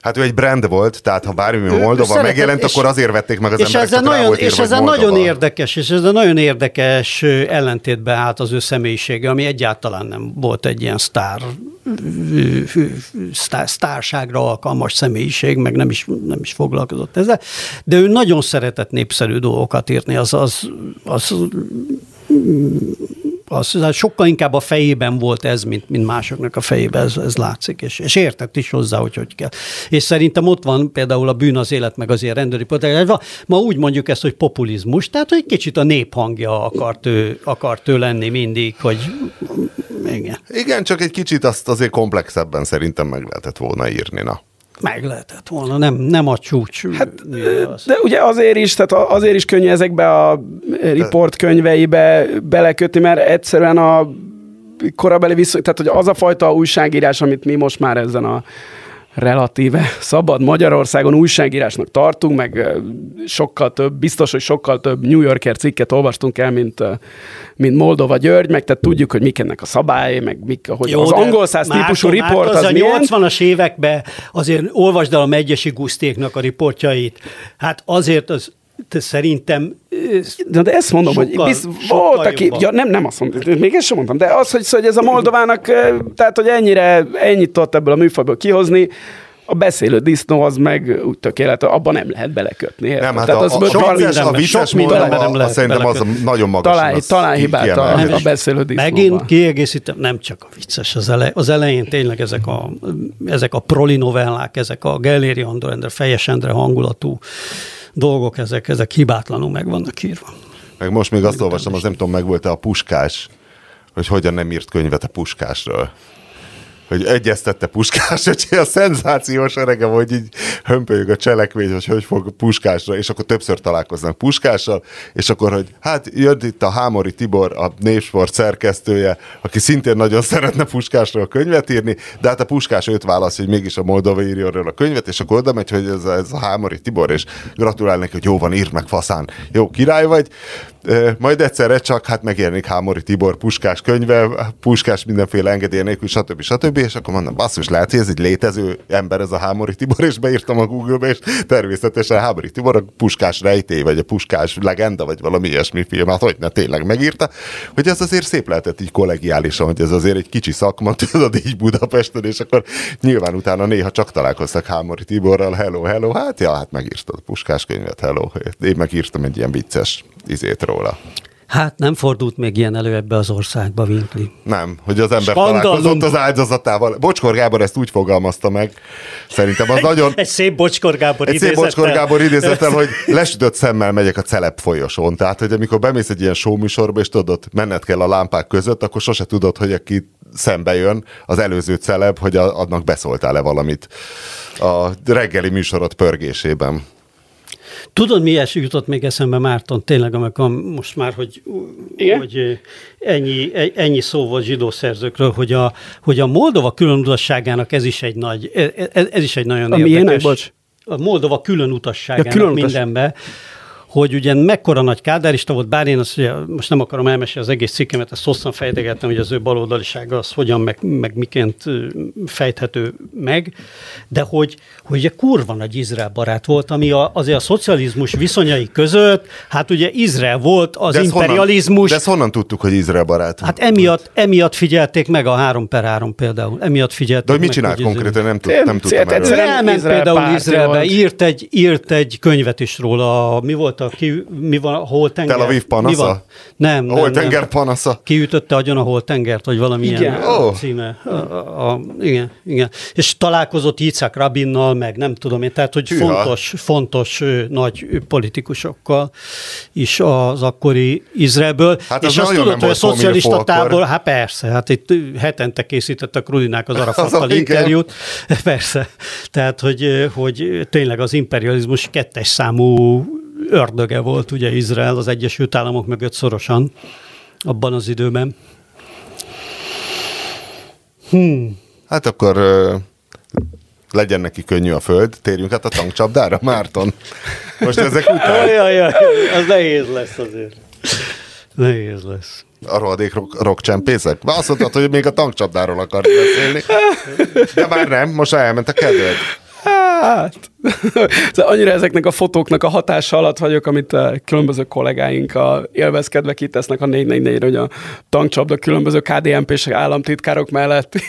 Hát ő egy brand volt, tehát ha bármi Moldova megjelent, és, akkor azért vették meg az és emberek, ezzel nagyon, És ez nagyon érdekes, és ez a nagyon érdekes ellentétbe állt az ő személyisége, ami egyáltalán nem volt egy ilyen sztár, sztár sztárságra alkalmas személyiség, meg nem is, nem is foglalkozott ezzel, de ő nagyon szeretett népszerű dolgokat írni, az, az, az az, az sokkal inkább a fejében volt ez, mint, mint másoknak a fejében, ez, ez látszik, és, és értett is hozzá, hogy hogy kell. És szerintem ott van például a bűn az élet, meg az ilyen rendőri Ma úgy mondjuk ezt, hogy populizmus, tehát hogy kicsit a néphangja akart ő, akart ő lenni mindig, hogy igen. Igen, csak egy kicsit azt azért komplexebben szerintem meg lehetett volna írni, na. Meg lehetett volna, nem, nem a csúcs. Hát, de ugye azért is, tehát azért is könnyű ezekbe a report könyveibe belekötni, mert egyszerűen a korabeli viszony, tehát hogy az a fajta újságírás, amit mi most már ezen a relatíve szabad Magyarországon újságírásnak tartunk, meg sokkal több, biztos, hogy sokkal több New Yorker cikket olvastunk el, mint, mint Moldova György, meg tehát tudjuk, hogy mik ennek a szabályai, meg mik, hogy Jó, az angol száz típusú riport az, az a milyen. 80-as években azért olvasd el a Megyesi Gusztéknak a riportjait. Hát azért az de szerintem de, de ezt mondom, sokkal, hogy bizt, volt, aki, ja, nem, nem azt mondom, még ezt sem mondtam, de az, hogy, hogy ez a Moldovának, tehát, hogy ennyire, ennyit tudott ebből a műfajból kihozni, A beszélő disznó az meg úgy tökéletes, abban nem lehet belekötni. Nem, hát Tehát a, az a, sok vicces, a vicces módon, nem lehet szerintem az nagyon magas. Talán, talán hibát a, a beszélő disznóban. Megint kiegészítem, nem csak a vicces az, elej, az elején tényleg ezek a, ezek a proli novellák, ezek a Gelléri Andor Endre, Fejes Endre hangulatú dolgok, ezek, ezek hibátlanul meg vannak írva. Meg most még azt olvastam, az nem tudom, meg volt-e a puskás, hogy hogyan nem írt könyvet a puskásról hogy egyeztette Puskás, hogy a szenzációs örege, hogy így hömpölyög a cselekmény, hogy hogy fog Puskásra, és akkor többször találkoznak Puskással, és akkor, hogy hát jött itt a Hámori Tibor, a Népsport szerkesztője, aki szintén nagyon szeretne Puskásról könyvet írni, de hát a Puskás őt válasz, hogy mégis a Moldova írja a könyvet, és akkor oda megy, hogy ez a, ez a Hámori Tibor, és gratulál neki, hogy jó van, írd meg faszán, jó, király vagy, majd egyszerre csak hát megjelenik Hámori Tibor Puskás könyve, Puskás mindenféle engedély nélkül, stb. stb. És akkor mondom, basszus, lehet, hogy ez egy létező ember, ez a Hámori Tibor, és beírtam a Google-be, és természetesen Hámori Tibor a Puskás rejtély, vagy a Puskás legenda, vagy valami ilyesmi film, hát hogy ne tényleg megírta, hogy ez azért szép lehetett így kollegiálisan, hogy ez azért egy kicsi szakma, tudod, így Budapesten, és akkor nyilván utána néha csak találkoztak Hámori Tiborral, hello, hello, hát ja, hát megírtad a Puskás könyvet, hello. Én megírtam egy ilyen vicces izét róla. Hát nem fordult még ilyen elő ebbe az országba, Winkli. Nem, hogy az ember Skandalum. találkozott az áldozatával. Bocskor Gábor ezt úgy fogalmazta meg, szerintem az nagyon... Egy szép Bocskor Gábor Egy szép Bocskor Gábor idézettel, hogy lesütött szemmel megyek a celeb folyosón. Tehát, hogy amikor bemész egy ilyen showműsorba, és tudod, menned kell a lámpák között, akkor sose tudod, hogy aki szembe jön, az előző celeb, hogy annak beszóltál-e valamit a reggeli műsorot pörgésében. Tudod, mi ilyesmi jutott még eszembe, Márton, tényleg, amikor most már, hogy, hogy ennyi, ennyi szó volt zsidó szerzőkről, hogy a, hogy a Moldova különutasságának ez is egy nagy, ez, ez is egy nagyon a érdekes. bocs? A Moldova különutasságának ja, külön mindenbe hogy ugye mekkora nagy kádárista volt, bár én azt ugye, most nem akarom elmesélni az egész cikkemet, ezt hosszan fejtegettem, hogy az ő baloldalisága az hogyan, meg, meg miként fejthető meg, de hogy, hogy ugye kurva nagy Izrael barát volt, ami a, azért a szocializmus viszonyai között, hát ugye Izrael volt az de imperializmus. Honnan, de ezt honnan tudtuk, hogy Izrael barát? Hát emiatt, emiatt figyelték meg a három per három például. Emiatt figyelték De hogy mit csinált konkrétan? Nem, tud, nem tudtam erről. Elment például Izraelbe, írt egy, írt egy könyvet is róla, mi volt a, ki, mi van a holtenger? Tel Aviv panasza? Mi van? Nem, a holtenger nem. panasza? Kiütötte agyon a holtengert, vagy valami igen. oh. címe. A, a, a, igen, igen. És találkozott Yitzhak Rabinnal, meg nem tudom én, tehát hogy Hűha. fontos, fontos nagy politikusokkal is az akkori Izraelből. Hát és azt tudod, hogy a szocialista tábor, hát persze, hát itt hetente készítettek Rudinák az Arafattal interjút, persze. Tehát, hogy, hogy tényleg az imperializmus kettes számú ördöge volt ugye Izrael az Egyesült Államok mögött szorosan abban az időben. Hmm. Hát akkor legyen neki könnyű a föld, térjünk át a tankcsapdára, Márton. Most ezek után... Ajajaj, az nehéz lesz azért. Nehéz lesz. A rohadék rockcsempészek? Azt mondtad, hogy még a tankcsapdáról akar beszélni. De már nem, most elment a kedved. Hát, szóval annyira ezeknek a fotóknak a hatása alatt vagyok, amit a különböző kollégáink a élvezkedve kitesznek a 444 hogy a tankcsapda különböző KDNP-s államtitkárok mellett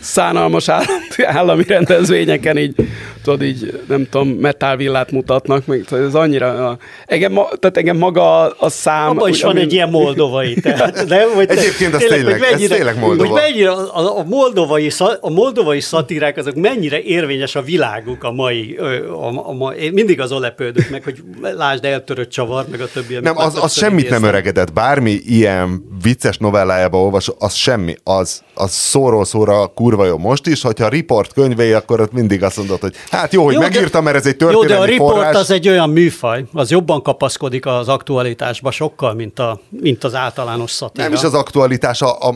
szánalmas állami, állami rendezvényeken így, tudod, így, nem tudom, metálvillát mutatnak, meg ez annyira, engem, tehát engem maga a szám... Abban is van ami... egy ilyen moldovai, tehát, de, Hogy Egyébként ez tényleg, mennyire, ez tényleg moldova. Hogy mennyire a, a, moldovai, a moldovai szatírák, azok mennyire érvényes a világuk a mai, a, a, mai én mindig az lepődök meg, hogy lásd eltörött csavar, meg a többi. Nem, az, az semmit nem öregedett. Bármi ilyen vicces novellájába olvas, az semmi, az, az szóról szóra kurva jó most is, hogyha a report könyvei, akkor ott mindig azt mondod, hogy hát jó, hogy jó, megírtam, mert ez egy történelmi Jó, de a report forrás. az egy olyan műfaj, az jobban kapaszkodik az aktualitásba sokkal, mint, a, mint az általános szatíra. Nem is az aktualitás, a, a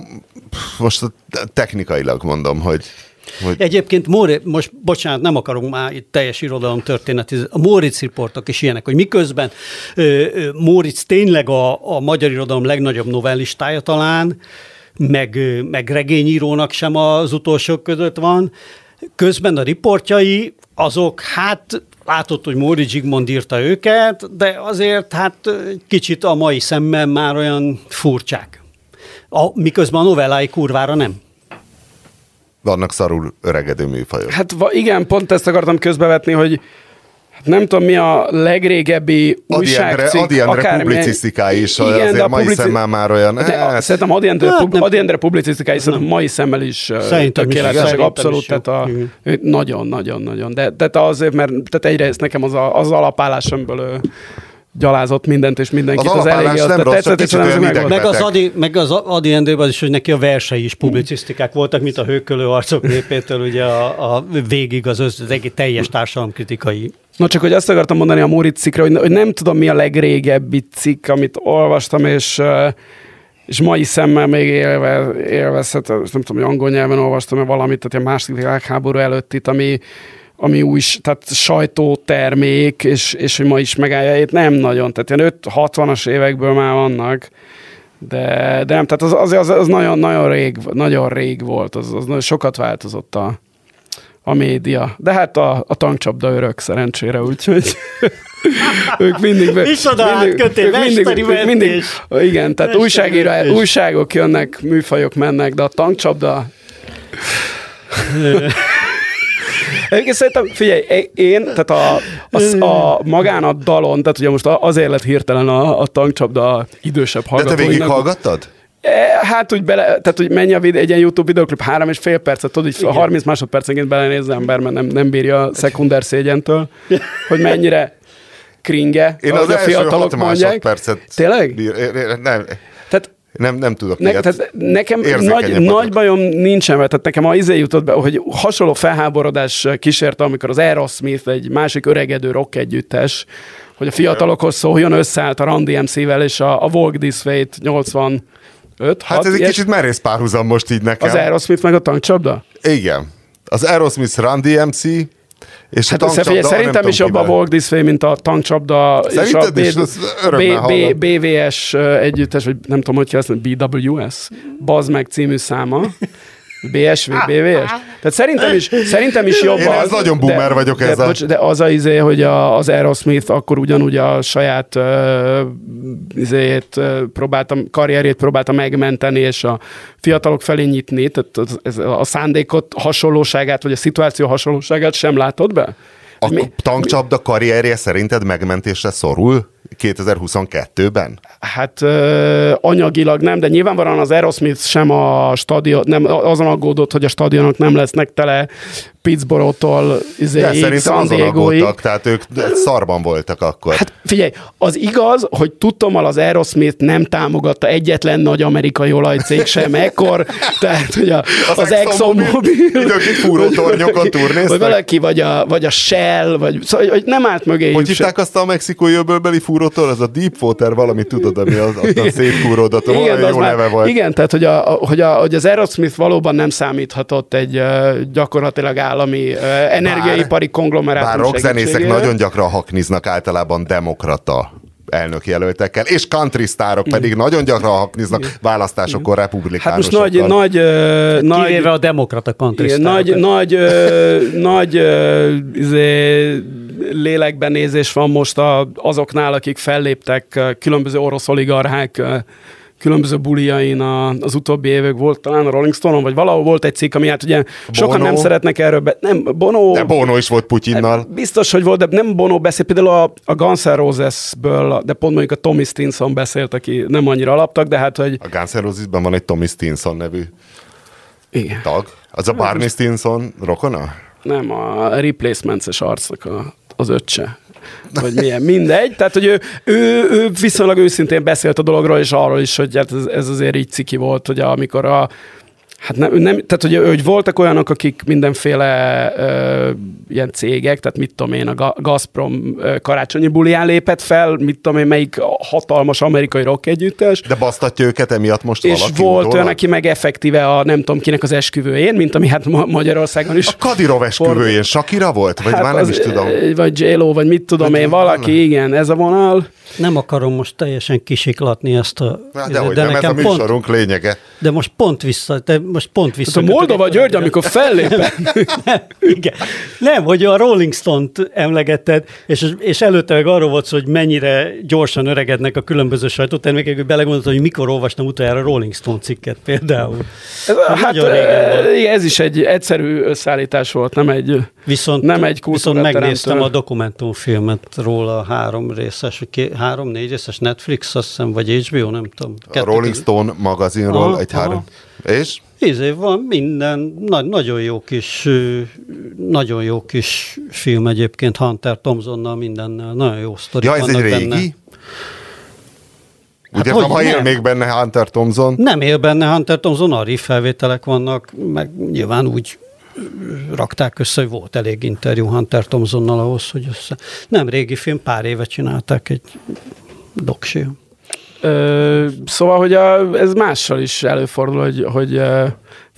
most technikailag mondom, hogy hogy... Egyébként Móri, most bocsánat, nem akarunk már itt teljes irodalom történet, a Móricz riportok is ilyenek, hogy miközben Móricz tényleg a, a magyar irodalom legnagyobb novellistája talán, meg, meg regényírónak sem az utolsók között van. Közben a riportjai, azok hát látod, hogy Móri Zsigmond írta őket, de azért hát kicsit a mai szemmel már olyan furcsák. A, miközben a novellái kurvára nem. Vannak szarul öregedő műfajok. Hát igen, pont ezt akartam közbevetni, hogy nem tudom, mi a legrégebbi újságcikk. Adi Endre publicisztikái is, igen, azért a mai publici... szemmel már olyan... De hát. Szerintem Adi Endre, hát, pub... Adi Endre publicisztikái szerintem mai szemmel is szerintem tökéletesek, abszolút. Is tehát nagyon-nagyon-nagyon. De tehát azért, mert tehát egyrészt nekem az, a, az alapállásomból gyalázott mindent és mindenkit. Az, az eléggé az, nem rossz, tetszett, és meg, meg, meg, az Adi, meg az Adi Endőben is, hogy neki a versei is publicisztikák voltak, mint a hőkölő arcok népétől, ugye a, a végig az, az, az egész teljes társadalomkritikai No csak, hogy azt akartam mondani a Móricz cikkre, hogy, hogy nem tudom, mi a legrégebbi cikk, amit olvastam, és, és mai szemmel még élve, élvezhet, nem tudom, hogy angol nyelven olvastam valamit, tehát a második világháború előtt itt, ami, ami új, tehát sajtótermék, és, és hogy ma is megállja, itt nem nagyon, tehát ilyen 5-60-as évekből már vannak, de, de nem, tehát az, az, az, az nagyon, nagyon, rég, nagyon rég volt, az, az nagyon sokat változott a, a média. De hát a, a tankcsapda örök szerencsére, úgyhogy ők mindig... Micsoda mindig, kötél, mindig, mindig, mindig, Igen, tehát újságíró, újságok jönnek, műfajok mennek, de a tankcsapda... Egyébként szerintem, figyelj, én, tehát a, a, a magán a dalon, tehát ugye most azért lett hirtelen a, a tankcsapda idősebb hallgatóinak. De te végig hallgattad? E, hát úgy bele, tehát hogy menj a videó, egy ilyen YouTube videoklip három és fél percet, tudod, hogy 30 másodpercenként belenéz az ember, mert nem, nem bírja a szekunder szégyentől, hogy mennyire kringe, Én az a fiatalok mondják. Percet Tényleg? Bír, nem. Nem, nem tudok ne, tehát Nekem nagy, nagy bajom nincsen, mert tehát nekem a izé jutott be, hogy hasonló felháborodás kísérte, amikor az Aerosmith, egy másik öregedő rock együttes, hogy a fiatalokhoz szóljon, összeállt a Randy MC-vel és a, a Walk This Way 80 5, Hát ez egy kicsit merész párhuzam most így nekem. Az Aerosmith meg a tankcsapda? Igen. Az Aerosmith Run DMC, és hát a tankcsapda, szerintem is jobb a Walk This Way, mint a tankcsapda Szerinted és a B, B, B, BVS együttes, vagy nem tudom, hogy kell ezt, BWS, Bazd meg című száma. BSV, BVS? Tehát szerintem is, szerintem is jobb Én az. nagyon boomer de, vagyok de, ezzel. Bocs, de az a izé, hogy a, az Aerosmith akkor ugyanúgy a saját uh, izéjét, uh, próbáltam, karrierét próbálta megmenteni, és a fiatalok felé nyitni, tehát ez, a szándékot hasonlóságát, vagy a szituáció hasonlóságát sem látod be? A mi, tankcsapda karrierje szerinted megmentésre szorul 2022-ben? Hát ö, anyagilag nem, de nyilvánvalóan az Aerosmith sem a stadion, nem, azon aggódott, hogy a stadionok nem lesznek tele Pittsburgh-tól izé, De szerintem azon aggódtak, tehát ők szarban voltak akkor. Hát figyelj, az igaz, hogy tudtommal az Aerosmith nem támogatta egyetlen nagy amerikai olajcég sem ekkor, tehát hogy a, az, az ExxonMobil... Időkig fúró tornyokon turnéztek. Vagy valaki, vagy a, vagy a Shell, vagy szóval, hogy nem állt mögé. Hogy hívták azt a mexikói öbölbeli fúrótor? Ez a Deepwater valami, tudod, ami az, az a szép fúródat, igen, jó már, neve volt. Igen, tehát hogy, a, hogy, a, hogy az Aerosmith valóban nem számíthatott egy gyakorlatilag állami uh, energiaipari konglomerátum Bár rockzenészek nagyon gyakran hakniznak általában demokrata elnök jelöltekkel, és country sztárok pedig nagyon gyakran hakniznak választásokkor republikánusokkal. Hát most nagy... nagy, nagy Kivéve a demokrata country igen, nagy, nagy, nagy izé, lélekbenézés van most a, azoknál, akik felléptek különböző orosz oligarchák különböző buliain a, az utóbbi évek volt, talán a Rolling Stone-on, vagy valahol volt egy cikk, ami hát ugye Bono. sokan nem szeretnek erről, be, nem, Bono... De Bono is volt Putyinnal. Biztos, hogy volt, de nem Bono beszél, például a, a Guns N' Roses-ből, de pont mondjuk a Tommy Stinson beszélt, aki nem annyira alaptak, de hát, hogy... A Guns N' Roses-ben van egy Tommy Stinson nevű Igen. tag. Az a Barney Stinson rokona? Nem, a Replacements-es arcnak a, az öccse vagy milyen, mindegy. Tehát, hogy ő, ő, ő viszonylag őszintén beszélt a dologról, és arról is, hogy hát ez, ez azért így ciki volt, hogy amikor a Hát nem, nem tehát hogy, hogy voltak olyanok, akik mindenféle ö, ilyen cégek, tehát mit tudom én, a Gazprom ö, karácsonyi bulián lépett fel, mit tudom én, melyik hatalmas amerikai rock együttes. De basztatja őket emiatt most És valaki volt olyan, aki meg effektíve a nem tudom kinek az esküvőjén, mint ami hát Magyarországon is. A Kadirov esküvőjén Sakira volt? Vagy hát már nem az, is tudom. Vagy j vagy mit tudom vagy én, valaki, igen, ez a vonal. Nem akarom most teljesen kisiklatni ezt a... Hát de, de, de nem, nekem ez a műsorunk pont, lényege. De most pont vissza, de most pont vissza. Hát a Moldova György, amikor fellép. nem, igen. Nem, hogy a Rolling Stone-t emlegetted, és, és előtte meg arról volt szó, hogy mennyire gyorsan öregednek a különböző sajtótermékek, hogy belegondoltam, hogy mikor olvastam utoljára Rolling Stone cikket például. Ez, hát, ez is egy egyszerű összeállítás volt, nem egy Viszont, nem egy viszont megnéztem a dokumentumfilmet róla, három részes, három-négy részes Netflix, azt hiszem, vagy HBO, nem tudom. A Rolling Stone magazinról aha, egy három. Aha. És? Izé van minden, na, nagyon jó kis, nagyon jó kis film egyébként, Hunter Thompsonnal mindennel, nagyon jó sztori Ja, ez egy régi? Benne. Hát Ugye, hogy ha él még benne Hunter Thompson? Nem él benne Hunter Thompson, arri felvételek vannak, meg nyilván úgy rakták össze, hogy volt elég interjú Hunter Thompsonnal ahhoz, hogy össze... Nem régi film, pár éve csinálták egy doksi. Szóval, hogy a, ez mással is előfordul, hogy, hogy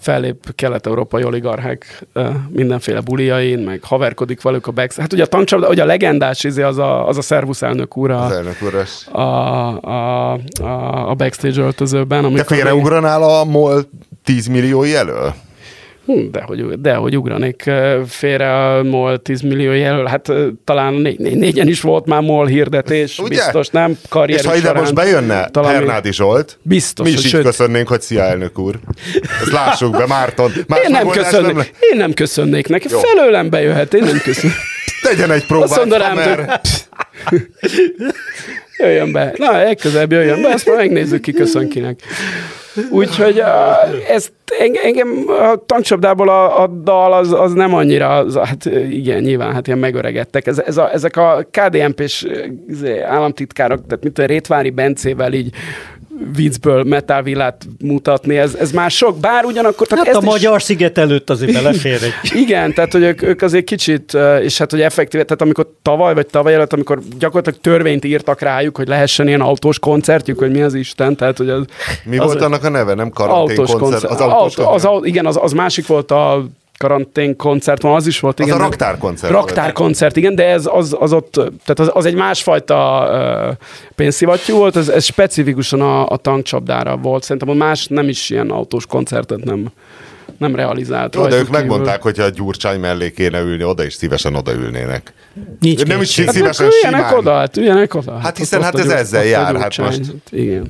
fellép kelet-európai oligarchák mindenféle buliain, meg haverkodik velük a backstage. Hát ugye a tankcsapda, hogy a legendás izé az a, az a szervusz elnök úr a, az elnök a, a, a, a backstage öltözőben. Te félreugranál a MOL 10 milliói elől? Hm, de hogy, de hogy ugranék félre a MOL 10 millió jelöl, hát talán négy, négy, négyen is volt már MOL hirdetés, Ugye? biztos nem karrier És ha ide most bejönne talán Hernádi Zsolt, biztos, mi is így sőt... köszönnénk, hogy szia elnök úr. Ezt lássuk be, Márton. Más én, nem köszönnék, nem én nem köszönnék neki, Jó. felőlem bejöhet, én nem köszönnék. Tegyen egy próbát, Azt mondanám, mert... jöjjön be. Na, legközelebb jöjjön be, ezt már megnézzük ki, köszön kinek. Úgyhogy ezt engem a tankcsapdából a, a dal az, az nem annyira, az, hát igen, nyilván, hát ilyen megöregedtek. Ez, ez a, ezek a KDNP-s izé, államtitkárok, tehát mint a Rétvári Bencével így viccből metávillát mutatni, ez, ez már sok, bár ugyanakkor... Tehát hát a is... magyar sziget előtt azért belefér egy. Igen, tehát hogy ők, ők azért kicsit, és hát hogy effektíve, tehát amikor tavaly vagy tavaly előtt, amikor gyakorlatilag törvényt írtak rájuk, hogy lehessen ilyen autós koncertjük, hogy mi az Isten, tehát hogy az... Mi az volt annak a neve, nem karantén koncert? koncert. Az autós, az, az, igen, az, az másik volt a karantén koncert van, az is volt. Igen, az a raktárkoncert. Raktárkoncert, igen, de ez az, az ott, tehát az, az egy másfajta uh, pénzszivattyú volt, ez, ez specifikusan a, a tankcsapdára volt. Szerintem a más nem is ilyen autós koncertet nem, nem realizált. Jó, de ők kívül. megmondták, hogy a Gyurcsány mellé kéne ülni, oda is szívesen odaülnének. Nincs nem is hát szívesen simán. Üljenek oda, hát üljenek oda. Hát hiszen hát ez ezzel jár. Hát most... Igen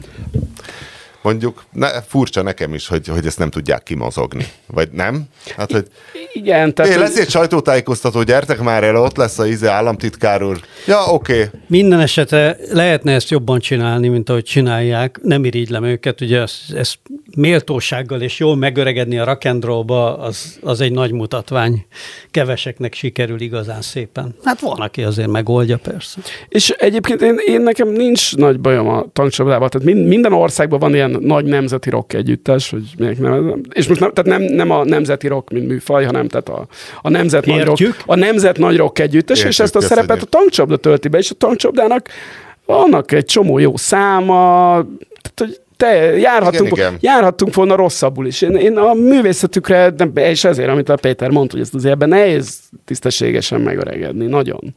mondjuk ne, furcsa nekem is, hogy, hogy ezt nem tudják kimozogni. Vagy nem? Hát, hogy igen. Tehát, é, lesz egy sajtótájékoztató, gyertek már el, ott lesz a íze államtitkár úr. Ja, oké. Okay. Minden esetre lehetne ezt jobban csinálni, mint ahogy csinálják. Nem irigylem őket, ugye ez, ez méltósággal és jól megöregedni a rakendróba, az, az egy nagy mutatvány. Keveseknek sikerül igazán szépen. Hát van, aki azért megoldja, persze. És egyébként én, én nekem nincs nagy bajom a tankcsapdával. Tehát minden országban van ilyen nagy nemzeti rock együttes, hogy nem, és most nem, tehát nem, nem a nemzeti rock, mint műfaj, hanem tehát a, a nemzet nagy rock, a nemzet nagy rock együttes, Értjük, és ezt a köszönjük. szerepet a tankcsapda tölti be, és a tankcsapdának vannak egy csomó jó száma, tehát, hogy te járhatunk, igen, igen. járhattunk volna rosszabbul is. Én, én a művészetükre, és ezért, amit a Péter mondta, hogy ezt azért ebben nehéz tisztességesen megöregedni, nagyon.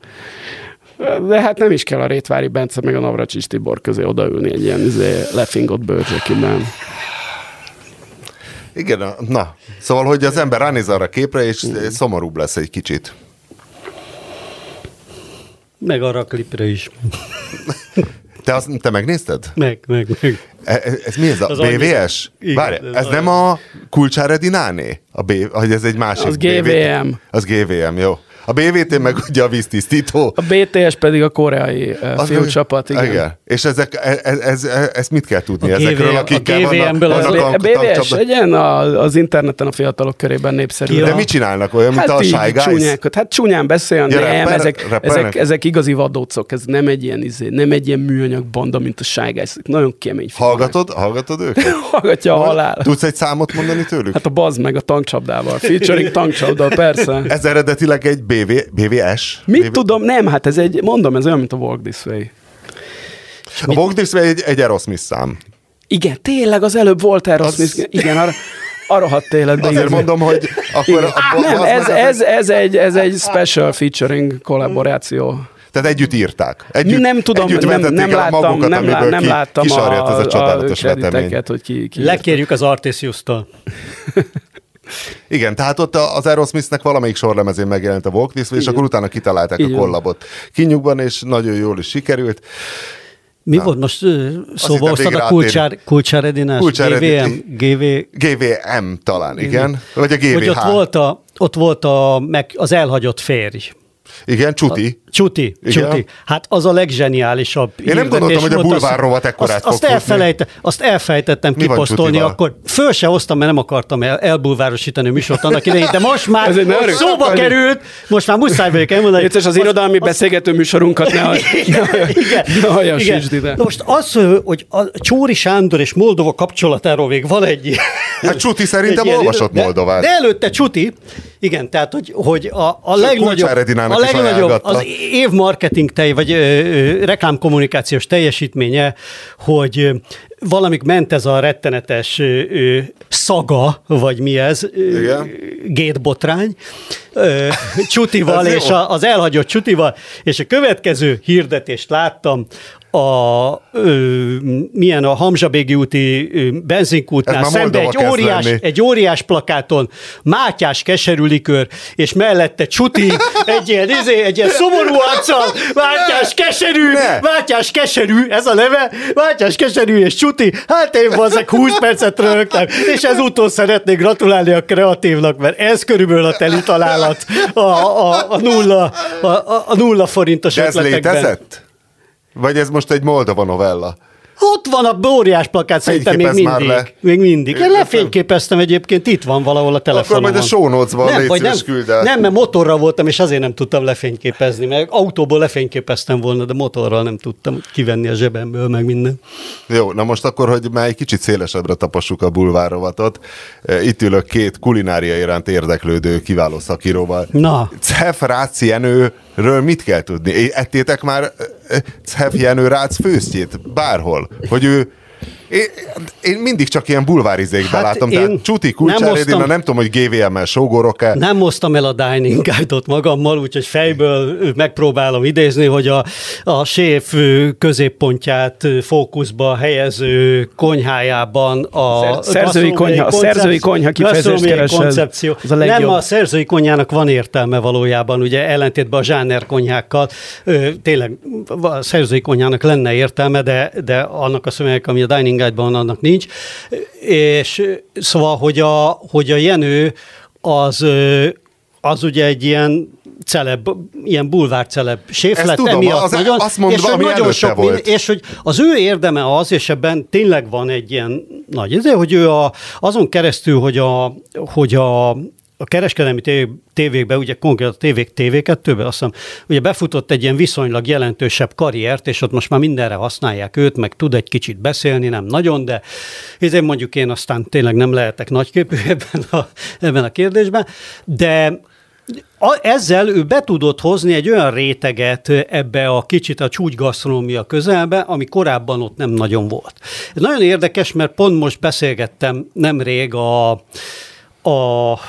De hát nem is kell a Rétvári Bence meg a Navracsis Tibor közé odaülni egy ilyen izé, lefingott bőrzsékiben. Igen, na, szóval, hogy az ember ránéz arra a képre, és Igen. szomorúbb lesz egy kicsit. Meg arra a klipre is. Te, az, te megnézted? Meg, meg, meg. E, e ez mi ez a az BVS? Várj, ez, ez nem a Kulcsára Dináné? A B, hogy ez egy másik Az GVM. BVT. Az GVM, jó. A BVT meg ugye a víztisztító. A BTS pedig a koreai uh, fiúcsapat, igen. igen. És ezek, ez, ez, ez, ezt mit kell tudni a ezekről, akikkel a vannak, vannak a, a BVS, egyen a, az interneten a fiatalok körében népszerű. Ja. De mit csinálnak olyan, mint hát a Shy Guys? Csúnyákat. Hát csúnyán beszélni, ja, nem, rapper, ezek, ezek, ezek, igazi vadócok, ez nem egy ilyen, izé, nem egy ilyen műanyag banda, mint a Shy Guys. Nagyon kemény. Hallgatod, hallgatod őket? Hallgatja a halál. Tudsz egy számot mondani tőlük? Hát a bazd meg a tankcsapdával. Featuring tankcsapda, persze. Ez eredetileg egy BV, BVS? Mit BV... tudom, nem, hát ez egy, mondom, ez olyan, mint a Walk This Way. A mit... Walk This Way egy, egy Aerosmith szám. Igen, tényleg az előbb volt Aerosmith. Az... Igen, arra, arra hat tényleg. Azért igaz. mondom, hogy akkor... A, nem, ez, ez, ez, egy, ez egy special featuring kollaboráció. Tehát együtt írták. Együtt, nem tudom, együtt nem, nem láttam, magukat, nem, lá, nem ki, láttam a, ez a csodálatos a vetemény. hogy ki, ki Lekérjük az Artisius-tól. Igen, tehát ott az Aerosmithnek valamelyik sorlemezén megjelent a Walk This Way, és akkor utána kitalálták Igen. a kollabot kinyugban, és nagyon jól is sikerült. Mi Na. volt most szóba hoztad a Kulcsár, Kulcsár Edinás? GVM? GV... GVM talán, igen. Vagy a GVH. Hogy ott volt, a, ott volt a, meg az elhagyott férj. Igen, Csuti. A, Csuti, Igen. Csuti. Hát az a legzseniálisabb. Én nem gondoltam, hogy a bulvár rovat ekkorát azt, azt, elfelejte, azt elfelejtettem Mi kiposztolni, akkor föl se hoztam, mert nem akartam el, elbulvárosítani a műsort annak idején, de most már most szóba akarni. került, most már muszáj vagyok elmondani. Értes az irodalmi az, beszélgető műsorunkat ne, igen, ide. Most az, hogy a Csóri Sándor és Moldova kapcsolatáról még van egy... Hát Csuti szerintem olvasott Moldovát. De előtte Csuti, igen, tehát hogy, hogy a, a legnagyobb, a legnagyobb az év marketing tej, vagy ö, ö, reklámkommunikációs teljesítménye, hogy valamik ment ez a rettenetes ö, szaga, vagy mi ez, gétbotrány, Csutival, és a, az elhagyott Csutival, és a következő hirdetést láttam, a, ö, milyen a Hamzsabégi úti benzinkútnál szembe egy óriás, egy óriás plakáton Mátyás keserülikör, és mellette Csuti egy ilyen, izé, egy ilyen szomorú arccal, Mátyás keserű, ne. Mátyás keserű, ez a neve, Mátyás keserű és Csuti, hát én ezek 20 percet rögtem, és ezúttal szeretnék gratulálni a kreatívnak, mert ez körülbelül a teli találat a, a, a, nulla, a, a nulla forintos De ez ötletekben. létezett? Vagy ez most egy Moldova novella? Ott van a óriás plakát, szerintem még mindig. Le. Még mindig. Én lefényképeztem egyébként, itt van valahol a telefonon. Akkor majd a show notes-ban nem, vagy nem, nem, mert motorra voltam, és azért nem tudtam lefényképezni, mert autóból lefényképeztem volna, de motorral nem tudtam kivenni a zsebemből, meg minden. Jó, na most akkor, hogy már egy kicsit szélesebbre tapassuk a bulvárovatot. E, itt ülök két kulinária iránt érdeklődő kiváló szakíróval. Na. Cef Ráci Jenőről mit kell tudni? Ettétek már Cef Jenő Rác főztjét bárhol? hogy ő én, én mindig csak ilyen bulvárizékbe hát látom, tehát Csuti Kulcsár nem, nem tudom, hogy GVM-mel sógorok-e. Nem moztam el a Dining Guide-ot magammal, úgyhogy fejből megpróbálom idézni, hogy a, a séf középpontját fókuszba helyező konyhájában a szerzői konyha, a szerzői konyha kifejezést koncepció. Az a nem a szerzői konyhának van értelme valójában, ugye ellentétben a zsáner konyhákkal. Tényleg a szerzői konyhának lenne értelme, de, de annak a szövegek, ami a Dining Guide-ban annak nincs. És szóval, hogy a, hogy a Jenő az, az ugye egy ilyen celeb, ilyen bulvár celeb séf lett tudom, emiatt az, nagyon, azt mondva, és, hogy nagyon sok volt. és hogy az ő érdeme az, és ebben tényleg van egy ilyen nagy, ezért, hogy ő a, azon keresztül, hogy a, hogy a, a kereskedelmi tévékbe, ugye konkrétan a tévék TV2-be, azt hiszem, ugye befutott egy ilyen viszonylag jelentősebb karriert, és ott most már mindenre használják őt, meg tud egy kicsit beszélni, nem nagyon, de ezért mondjuk én aztán tényleg nem lehetek nagyképű ebben a, ebben a kérdésben, de a, ezzel ő be tudott hozni egy olyan réteget ebbe a kicsit a csúcsgasztronómia közelbe, ami korábban ott nem nagyon volt. Ez nagyon érdekes, mert pont most beszélgettem nemrég a, a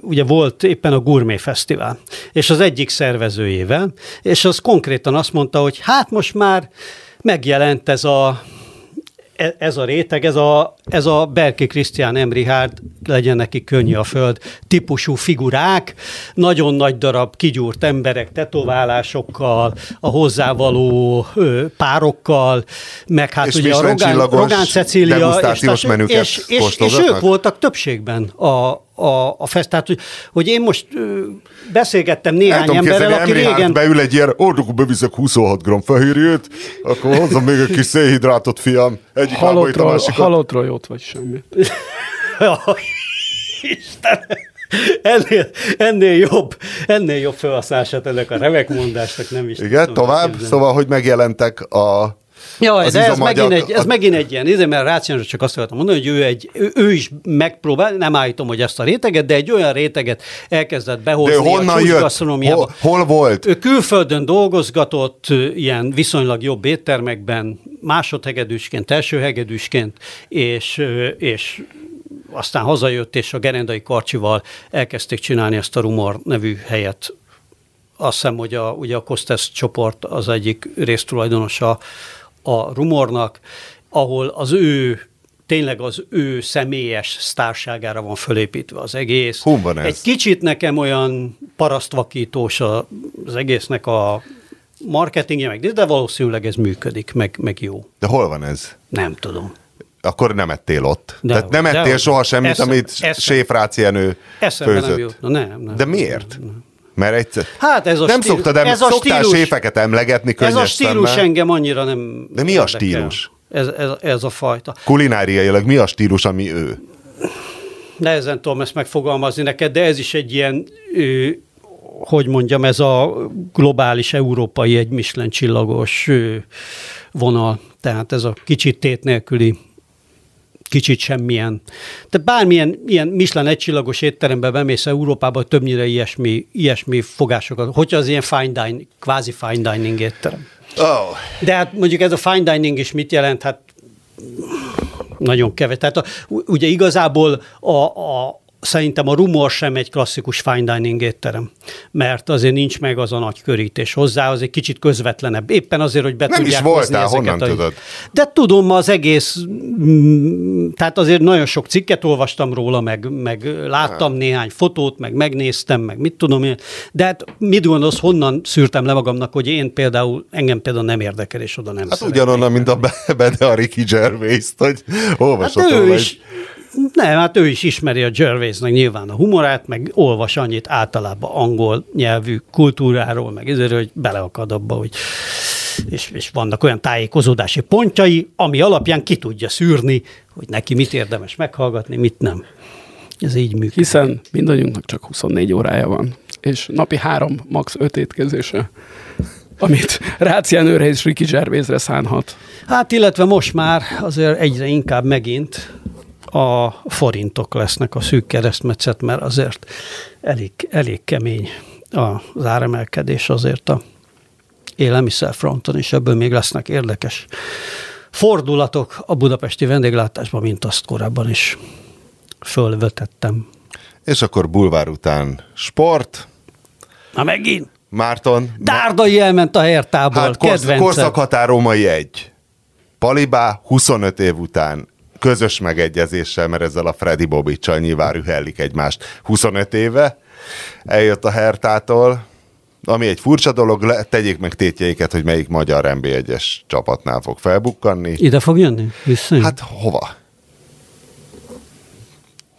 ugye volt éppen a Gourmet Fesztivál, és az egyik szervezőjével, és az konkrétan azt mondta, hogy hát most már megjelent ez a e, ez a réteg, ez a, ez a Berki Krisztián Emrihárd, legyen neki könnyű a föld, típusú figurák, nagyon nagy darab kigyúrt emberek tetoválásokkal, a hozzávaló ö, párokkal, meg hát és ugye a Rogán, Rogán Cecília, és, és, és, és ők voltak többségben a, a, a fest. Tehát, hogy, hogy én most ö, beszélgettem néhány emberrel, aki régen... beül egy ilyen, ordok, beviszek 26 g fehérjét, akkor hozzam még egy kis szénhidrátot, fiam. Egyik halottról, halottról jót vagy semmi. Isten! Ennél, ennél jobb, ennél jobb felhasználását ennek a remek mondásnak nem is. Igen, tovább, szóval, hogy megjelentek a Ja, de ez megint, egy, ez a... megint egy ilyen, nézd, mert Ráciános csak azt akartam mondani, hogy ő, egy, ő, ő is megpróbál, nem állítom, hogy ezt a réteget, de egy olyan réteget elkezdett behozni de honnan a jött? Hol, hol volt? Ő külföldön dolgozgatott ilyen viszonylag jobb éttermekben, másodhegedűsként, elsőhegedűsként, és, és aztán hazajött, és a Gerendai Karcsival elkezdték csinálni ezt a Rumor nevű helyet azt hiszem, hogy a, ugye a Kostes csoport az egyik résztulajdonosa a rumornak, ahol az ő tényleg az ő személyes sztárságára van fölépítve az egész. Hú, van ez? Egy kicsit nekem olyan parasztvakítós az egésznek a marketingje, meg, de valószínűleg ez működik, meg, meg jó. De hol van ez? Nem tudom. Akkor nem ettél ott. De, Tehát nem ettél de, soha semmit, eszem, amit Séfráci Jenő főzött. Nem, jut. nem, nem, de miért? Nem, nem. Mert egyszer... Hát ez a nem stílus, szoktad, ez a szoktál stílus, séfeket emlegetni Ez a stílus szemmel. engem annyira nem De mi érdekel. a stílus? Ez, ez, ez a fajta. Kulináriailag mi a stílus, ami ő? Nehezen tudom ezt megfogalmazni neked, de ez is egy ilyen, ő, hogy mondjam, ez a globális európai egy Michelin csillagos ő, vonal. Tehát ez a kicsit tét nélküli kicsit semmilyen. De bármilyen ilyen Michelin egycsillagos étterembe bemész Európában, többnyire ilyesmi, ilyesmi fogásokat. Hogyha az ilyen fine dining, kvázi fine dining étterem. Oh. De hát mondjuk ez a fine dining is mit jelent? Hát nagyon kevés. Tehát a, ugye igazából a, a, szerintem a rumor sem egy klasszikus fine dining étterem, mert azért nincs meg az a nagy körítés hozzá, az egy kicsit közvetlenebb. Éppen azért, hogy be Nem tudják is voltál, honnan a... tudod? De tudom, az egész, mm, tehát azért nagyon sok cikket olvastam róla, meg, meg láttam ha. néhány fotót, meg megnéztem, meg mit tudom én, de hát mit gondolsz, honnan szűrtem le magamnak, hogy én például, engem például nem érdekel, és oda nem Hát ugyanonnan, mint a Bede a Ricky Gervais-t, hogy olvasott hát ő is, nem, hát ő is ismeri a Gervaisnek nyilván a humorát, meg olvas annyit általában angol nyelvű kultúráról, meg ezért, hogy beleakad abba, hogy és, és vannak olyan tájékozódási pontjai, ami alapján ki tudja szűrni, hogy neki mit érdemes meghallgatni, mit nem. Ez így működik. Hiszen mindannyiunknak csak 24 órája van, és napi három, max. öt étkezése amit Jenőre és Ricky Gervaisre szánhat. Hát illetve most már azért egyre inkább megint a forintok lesznek a szűk keresztmetszet, mert azért elég, elég kemény az áremelkedés azért a élelmiszerfronton, és ebből még lesznek érdekes fordulatok a budapesti vendéglátásban, mint azt korábban is fölvetettem. És akkor bulvár után sport. Na megint? Márton. Dárdai elment a hertából, hát korsz, korszakhatár római egy. Palibá 25 év után közös megegyezéssel, mert ezzel a Freddy Bobicsal nyilván rühellik egymást 25 éve. Eljött a Hertától, ami egy furcsa dolog, tegyék meg tétjeiket, hogy melyik magyar NB1-es csapatnál fog felbukkanni. Ide fog jönni? Vissza? Hát hova?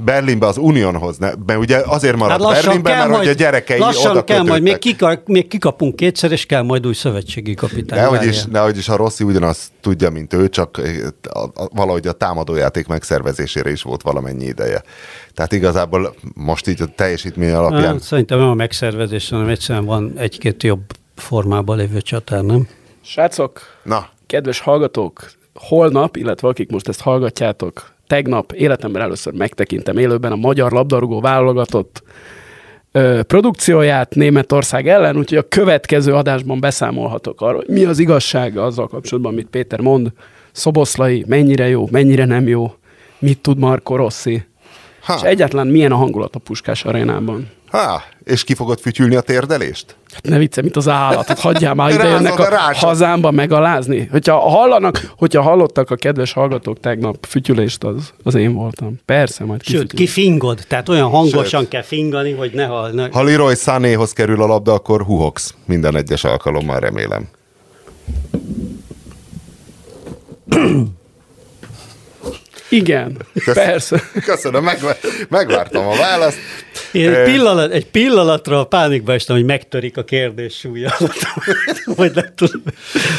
Berlinbe az Unionhoz, ne, mert ugye azért maradt hát Berlinbe, mert majd, hogy a gyerekei lassan oda kell majd, még, kika, még kikapunk kétszer, és kell majd új szövetségi kapitány. Nehogy is, nehogy is a Rossi ugyanazt tudja, mint ő, csak a, a, valahogy a támadójáték megszervezésére is volt valamennyi ideje. Tehát igazából most így a teljesítmény alapján... Hát, szerintem nem a megszervezés, hanem egyszerűen van egy-két jobb formában lévő csatár, nem? Srácok, Na. kedves hallgatók, holnap, illetve akik most ezt hallgatjátok, tegnap életemben először megtekintem élőben a magyar labdarúgó válogatott ö, produkcióját Németország ellen, úgyhogy a következő adásban beszámolhatok arról, hogy mi az igazság azzal kapcsolatban, amit Péter mond, Szoboszlai mennyire jó, mennyire nem jó, mit tud Marco Rossi, ha. és egyáltalán milyen a hangulat a Puskás arénában. Ha, és ki fogod fütyülni a térdelést? Hát ne vicce, mint az állat. Hát hagyjál már ide jönnek a, a hazámba megalázni. Hogyha hallanak, hogyha hallottak a kedves hallgatók tegnap fütyülést, az, az én voltam. Persze, majd Sőt, kifingod. Tehát olyan hangosan Sőt. kell fingani, hogy ne hallnak. Ha Leroy Sanéhoz kerül a labda, akkor huhogsz. Minden egyes alkalommal remélem. Igen, Köszön, persze. Köszönöm, megvár, megvártam a választ. Én egy, pillanat, egy pillanatra a pánikba estem, hogy megtörik a kérdés súlya. Vagy nem tudom,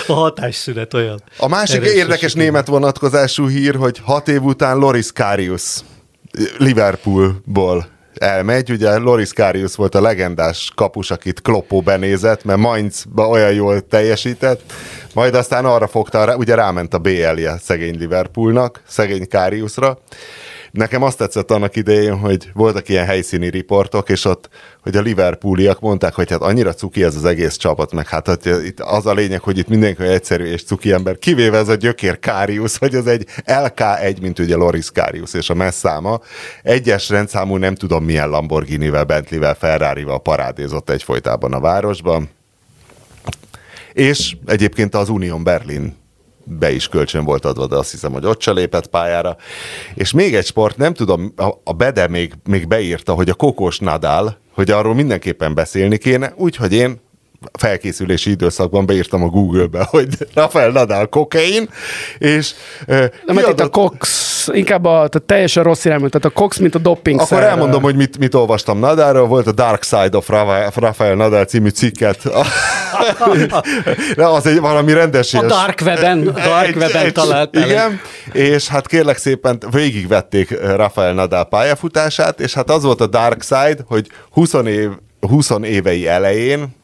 a hatásszünet olyan. A másik érdekes német vonatkozású hír, hogy hat év után Loris Karius Liverpoolból elmegy. Ugye Loris Karius volt a legendás kapus, akit Kloppó benézett, mert Mainzba olyan jól teljesített, majd aztán arra fogta, ugye ráment a BL-je szegény Liverpoolnak, szegény Kariusra nekem azt tetszett annak idején, hogy voltak ilyen helyszíni riportok, és ott, hogy a Liverpooliak mondták, hogy hát annyira cuki ez az egész csapat, meg hát hogy itt az a lényeg, hogy itt mindenki egyszerű és cuki ember, kivéve ez a gyökér Kárius, hogy az egy LK1, mint ugye Loris Kárius és a messzáma. Egyes rendszámú nem tudom milyen Lamborghini-vel, Bentley-vel, Ferrari-val parádézott egyfolytában a városban. És egyébként az Union Berlin be is kölcsön volt adva, de azt hiszem, hogy ott se lépett pályára. És még egy sport, nem tudom, a Bede még, még beírta, hogy a Kokos Nadal, hogy arról mindenképpen beszélni kéne, úgyhogy én felkészülési időszakban beírtam a Google-be, hogy Rafael Nadal kokain, és... Uh, Na, mert itt a Cox, inkább a, tehát teljesen rossz irányú, tehát a Cox, mint a doping Akkor szer. elmondom, hogy mit, mit olvastam Nadalról, volt a Dark Side of Rafael, Rafael Nadal című cikket. De az egy valami rendes... A Dark Web-en, Dark Web-en talált Igen, és hát kérlek szépen végigvették Rafael Nadal pályafutását, és hát az volt a Dark Side, hogy 20 év 20 évei elején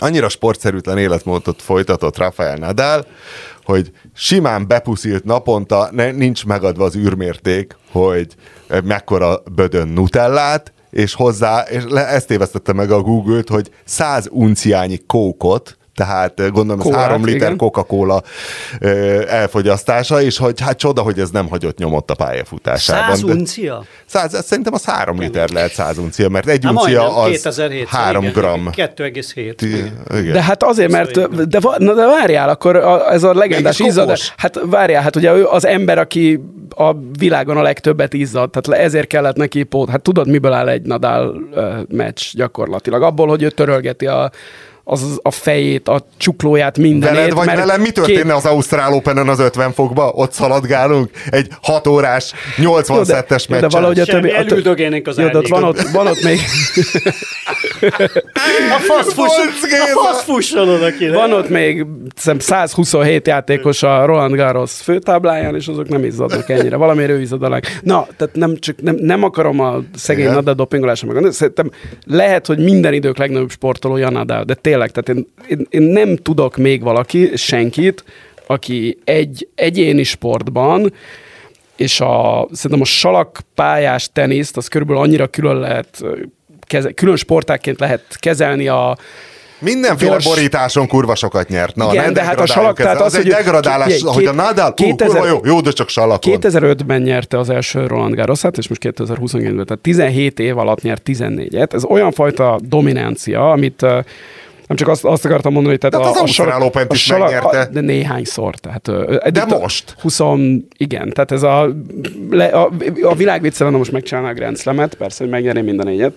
annyira sportszerűtlen életmódot folytatott Rafael Nadal, hogy simán bepuszilt naponta, ne, nincs megadva az űrmérték, hogy mekkora bödön nutellát, és hozzá, és ezt tévesztette meg a Google-t, hogy 100 unciányi kókot, tehát gondolom ez három liter igen. Coca-Cola elfogyasztása, és hogy hát csoda, hogy ez nem hagyott nyomott a pályafutásában. Száz uncia? Száz, szerintem az három liter lehet száz uncia, mert egy Há, uncia az 2007, három gram. 2,7. De hát azért, mert de, na de várjál, akkor a, ez a legendás izzad. Hát várjál, hát ugye ő az ember, aki a világon a legtöbbet izzad, tehát ezért kellett neki pót. Hát tudod, miből áll egy Nadal uh, meccs gyakorlatilag? Abból, hogy ő törölgeti a az a fejét, a csuklóját, mindenét. Veled vagy velem mi történne két... az Ausztrál open az 50 fokba? Ott szaladgálunk egy 6 órás, 80 jó, de, szettes meccsen. De valahogy a többi... Elüldögének az jó, de ott van, ott, van ott még... a fasz fusson oda kéne. Van ott még 127 játékos a Roland Garros főtábláján, és azok nem izzadnak ennyire. Valamiért ő izzad a leg... Na, tehát nem, csak nem, nem akarom a szegény Nadal dopingolásra meg. Szerintem lehet, hogy minden idők legnagyobb sportolója Nadal, de tényleg, tehát én, én, én nem tudok még valaki, senkit, aki egy egyéni sportban, és a, szerintem a salakpályás teniszt, az körülbelül annyira külön lehet, keze, külön sportákként lehet kezelni a, Mindenféle gyors... borításon kurva sokat nyert. Na, Igen, de hát a salak, tehát az, az egy degradálás, ki, hogy a Nadal, 2000, kurva jó, jó, de csak salakon. 2005-ben nyerte az első Roland Garrosát, és most 2022-ben, tehát 17 év alatt nyert 14-et. Ez olyan fajta dominancia, amit nem csak azt, azt akartam mondani, hogy tehát a, az a, a, a, is a, A, de néhányszor. Tehát, de most? 20, igen, tehát ez a, le, a, a világ most megcsinálná a Grand Slam-et, persze, hogy megnyerné minden egyet.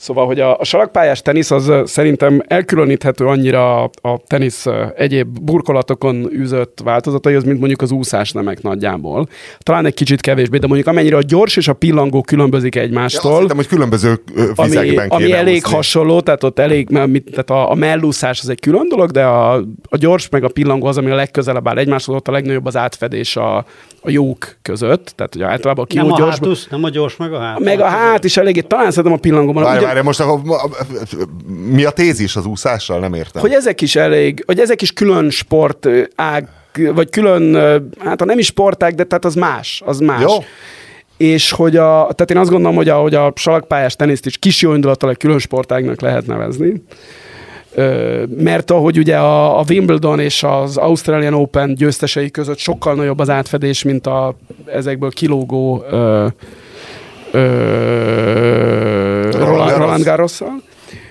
Szóval, hogy a, a salakpályás tenisz az szerintem elkülöníthető annyira a tenisz egyéb burkolatokon űzött változataihoz, mint mondjuk az úszás nemek nagyjából. Talán egy kicsit kevésbé, de mondjuk amennyire a gyors és a pillangó különbözik egymástól. Ja, azt hittem, hogy különböző vizekben Ami, ami elég úszni. hasonló, tehát ott elég, mert, tehát a, a mellúszás az egy külön dolog, de a, a gyors meg a pillangó az, ami a legközelebb áll egymáshoz, ott a legnagyobb az átfedés a, a jók között. Tehát ugye általában a nem a gyors, hátusz, nem a gyors, meg a hát. Meg a hát is eléggé, talán szerintem a pillangóban. Várj, várj, most akkor, mi a tézis az úszással? Nem értem. Hogy ezek is elég, hogy ezek is külön sport ág, vagy külön, hát ha nem is sportág, de tehát az más, az más. Jó és hogy a, tehát én azt gondolom, hogy a, hogy a salakpályás teniszt is kis jó indulattal egy külön sportágnak lehet nevezni mert ahogy ugye a, a Wimbledon és az Australian Open győztesei között sokkal nagyobb az átfedés, mint a ezekből kilógó ö, ö, Roland, Roland Garrosszal.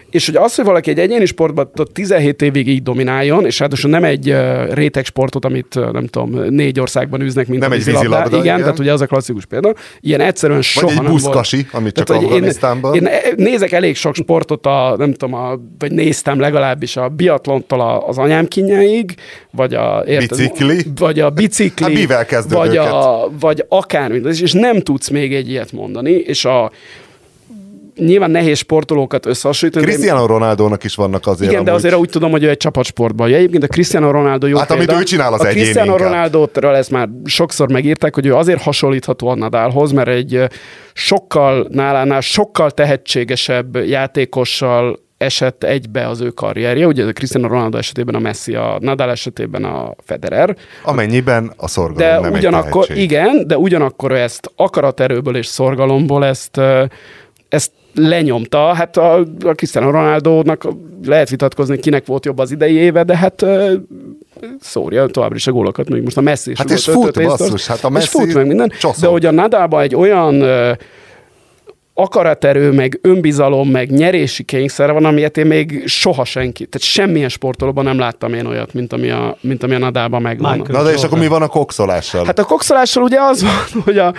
És hogy az, hogy valaki egy egyéni sportban 17 évig így domináljon, és ráadásul nem egy uh, réteg sportot, amit uh, nem tudom, négy országban űznek, mint nem egy vízilabda. Igen, igen, tehát ugye az a klasszikus példa. Ilyen egyszerűen soha Vagy egy nem buszkasi, volt. amit csak tehát, Afganisztánban. Én, én, nézek elég sok sportot, a, nem tudom, a, vagy néztem legalábbis a biatlontól az anyám kinyáig, vagy a, érted, bicikli, vagy a bicikli, hát vagy, a, vagy akármi, és nem tudsz még egy ilyet mondani, és a nyilván nehéz sportolókat összehasonlítani. Cristiano Ronaldo-nak is vannak azért. Igen, de azért úgy tudom, hogy ő egy csapatsportban. Ja, egyébként a Cristiano Ronaldo jó Hát példa. amit ő csinál az A Cristiano Ronaldo-ról ezt már sokszor megírták, hogy ő azért hasonlítható a Nadalhoz, mert egy sokkal nálánál sokkal tehetségesebb játékossal esett egybe az ő karrierje, ugye a Cristiano Ronaldo esetében a Messi, a Nadal esetében a Federer. Amennyiben a szorgalom de nem ugyanakkor, egy Igen, de ugyanakkor ezt akaraterőből és szorgalomból ezt, ezt lenyomta. Hát a, a Cristiano Ronaldo-nak lehet vitatkozni, kinek volt jobb az idei éve, de hát szórja továbbra is a gólokat, még most a Messi is Hát és fut, basszus, hát a Messi és fut meg minden. Csoszol. De hogy a Nadalban egy olyan akaraterő, meg önbizalom, meg nyerési kényszer van, amilyet én még soha senki, tehát semmilyen sportolóban nem láttam én olyat, mint ami a, mint ami a nadában megvan. Na de és akkor mi van a kokszolással? Hát a kokszolással ugye az van, hogy a,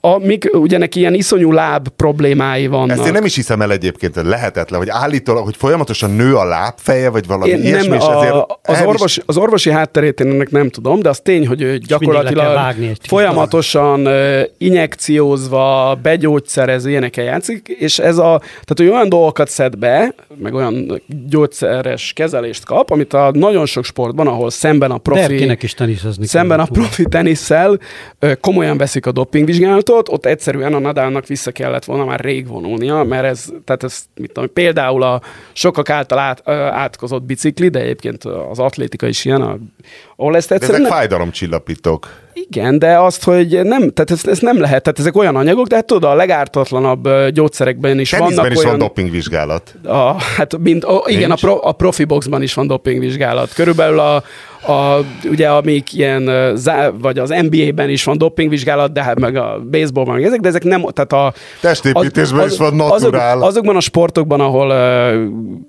a mik, ugye neki ilyen iszonyú láb problémái vannak. Ezt én nem is hiszem el egyébként, hogy lehetetlen, hogy állítólag, hogy folyamatosan nő a lábfeje, vagy valami én ilyesmi, nem, és a, az, orvos, az orvosi hátterét én ennek nem tudom, de az tény, hogy ő gyakorlatilag folyamatosan injekciózva, begyógyszerez, ilyenekkel játszik, és ez a, tehát hogy olyan dolgokat szed be, meg olyan gyógyszeres kezelést kap, amit a nagyon sok sportban, ahol szemben a profi... is teniszezni Szemben a profi tenisszel komolyan veszik a dopingvizsgálatot, ott egyszerűen a Nadalnak vissza kellett volna már rég vonulnia, mert ez, tehát ez, mit tudom, például a sokak által át, átkozott bicikli, de egyébként az atlétika is ilyen, a, ahol ezt egyszerűen... De ezek fájdalomcsillapítók. Igen, de azt, hogy nem, tehát ez, ez nem lehet, tehát ezek olyan anyagok, de hát tudod, a legártatlanabb gyógyszerekben is Tenisben vannak is olyan... van dopingvizsgálat. A, hát mint, a, igen, a, pro, a profi boxban is van dopingvizsgálat. Körülbelül a, a, ugye amik ilyen, vagy az NBA-ben is van dopingvizsgálat, de hát meg a baseballban, meg ezek, de ezek nem, tehát a... Testépítésben az, is van naturál. Azok, azokban a sportokban, ahol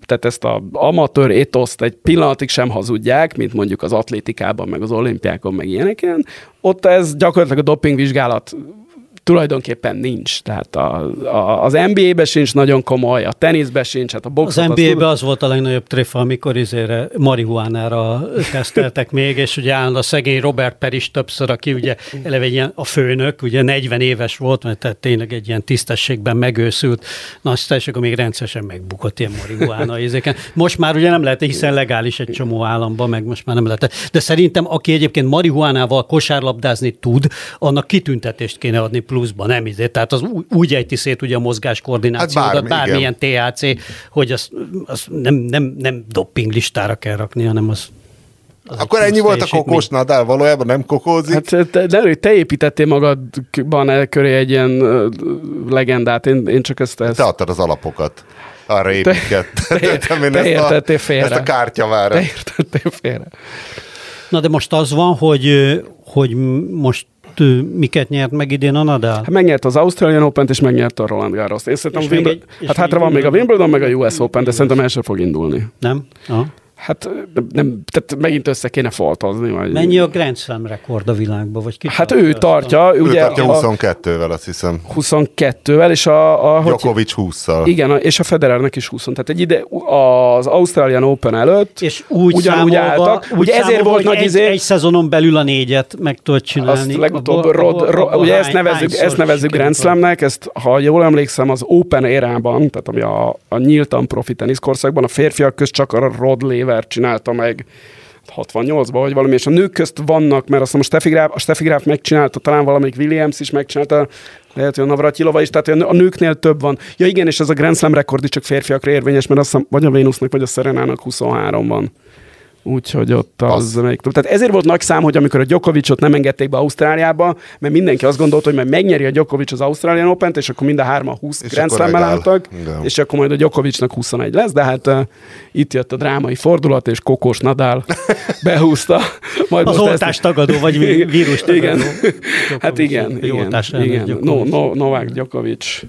tehát ezt a amatőr étoszt egy pillanatig sem hazudják, mint mondjuk az atlétikában, meg az olimpiákon, meg ilyeneken, ott ez gyakorlatilag a dopingvizsgálat tulajdonképpen nincs. Tehát a, a, az NBA-be sincs nagyon komoly, a teniszbe sincs, hát a boxot... Az NBA-be az, az volt a legnagyobb tréfa, amikor izére marihuánára teszteltek még, és ugye állandó a szegény Robert Per is többször, aki ugye eleve ilyen a főnök, ugye 40 éves volt, mert tehát tényleg egy ilyen tisztességben megőszült, na aztán és akkor még rendszeresen megbukott ilyen marihuána ézéken. Most már ugye nem lehet, hiszen legális egy csomó államban, meg most már nem lehet. De szerintem, aki egyébként marihuánával kosárlabdázni tud, annak kitüntetést kéne adni pluszban, nem izé. Tehát az úgy ejti szét ugye a mozgás koordinációt, hát bármi, bármilyen igen. THC, hogy az, az nem, nem, nem dopping listára kell rakni, hanem az az Akkor ennyi volt a kokós nadál, valójában nem kokózik? Hát te, de te építettél magadban el köré egy ilyen uh, legendát, én, én csak ezt, ezt... Te adtad az alapokat. Arra építgettem. Te, te, te értettél félre. Ezt a kártyavára. Te értettél félre. Na de most az van, hogy, hogy most miket nyert meg idén a Nadal? Hát megnyert az Australian Open-t, és megnyert a Roland Garros. Én szerintem Wimbledon, hát hátra van még a Wimbledon, meg a US Open, de szerintem el sem fog indulni. Nem? Aha. Hát nem, tehát megint össze kéne foltozni. Vagy... Mennyi a Grand Slam rekord a világban? Vagy ki hát ő tartja. Ő ugye tartja 22-vel, azt hiszem. 22-vel, és a... a Djokovic 20-szal. Igen, és a Federernek is 20 Tehát egy ide az Australian Open előtt és úgy ugyanúgy számolva, álltak. Úgy ugye ezért volt nagy egy, izé... egy szezonon belül a négyet meg tudod csinálni. Azt legutóbb, abba, rod, abba, abba, ugye ezt nevezzük, ezt nevezzük Grand Slamnek, ezt, ha jól emlékszem, az Open érában, tehát ami a, a nyíltan profi teniszkorszakban, a férfiak közt csak a Rod Laver csinálta meg meg 68-ban, vagy valami, és a nők közt vannak, mert azt a Steffi a Steffi Graf megcsinálta, talán valamelyik Williams is megcsinálta, lehet, hogy a Navratilova is, tehát a nőknél több van. Ja igen, és ez a Grand Slam rekord is csak férfiakra érvényes, mert azt hiszem, vagy a Vénusznak, vagy a Szerenának 23 van. Úgyhogy ott az, az még Tehát ezért volt nagy szám, hogy amikor a Djokovicot nem engedték be Ausztráliába, mert mindenki azt gondolta, hogy majd megnyeri a Djokovic az Australian open és akkor mind a hárma 20 Grand slam álltak, és akkor majd a Djokovicnak 21 lesz, de hát uh, itt jött a drámai fordulat, és Kokos Nadal behúzta. Majd az oltás ezt... tagadó, vagy vírus tagadó. Igen. hát igen, igen. igen. No, no, Novák Djokovic.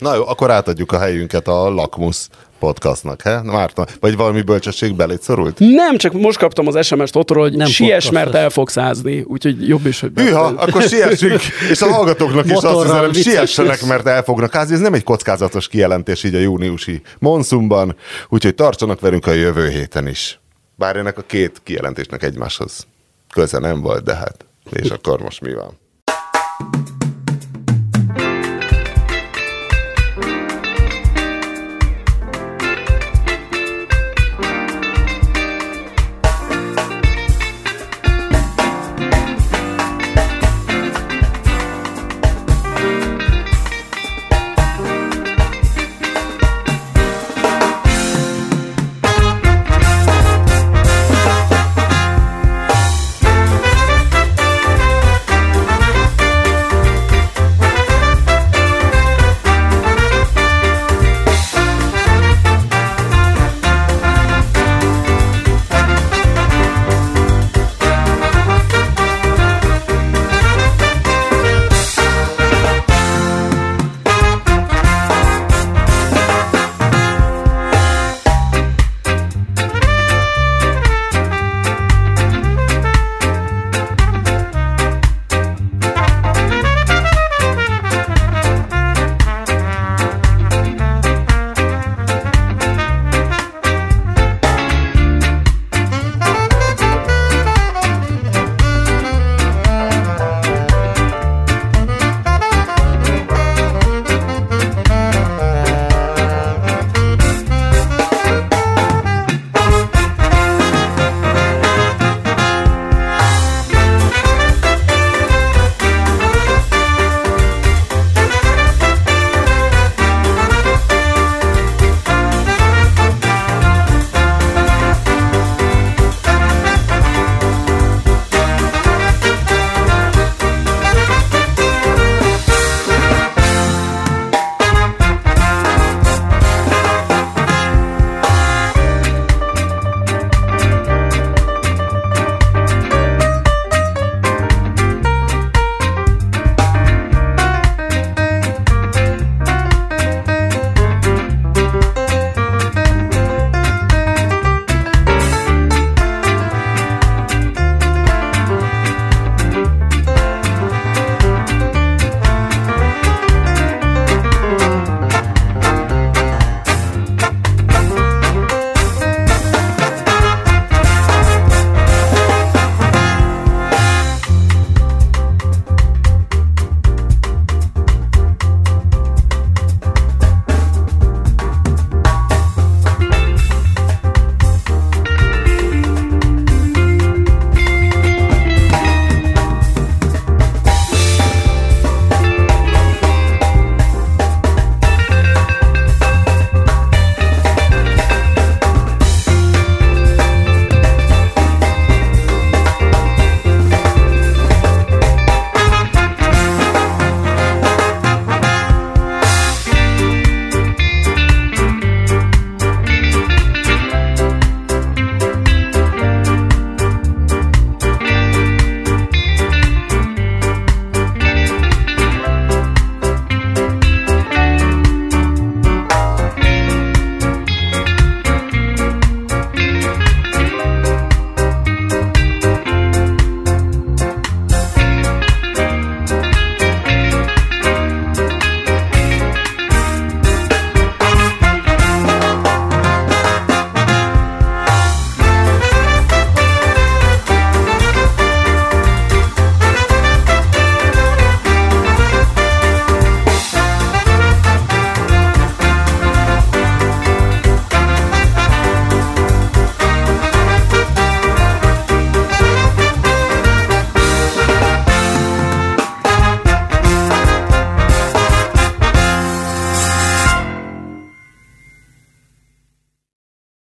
Na jó, akkor átadjuk a helyünket a lakmusz podcastnak, he? Márta, vagy valami bölcsesség belét szorult? Nem, csak most kaptam az SMS-t otthon, hogy nem siess, mert el fogsz százni, úgyhogy jobb is, hogy... Hűha, akkor siessünk, és a hallgatóknak is azt üzenem, siessenek, mert el fognak házni. Ez nem egy kockázatos kijelentés így a júniusi monszumban, úgyhogy tartsanak velünk a jövő héten is. Bár ennek a két kijelentésnek egymáshoz köze nem volt, de hát, és akkor most mi van?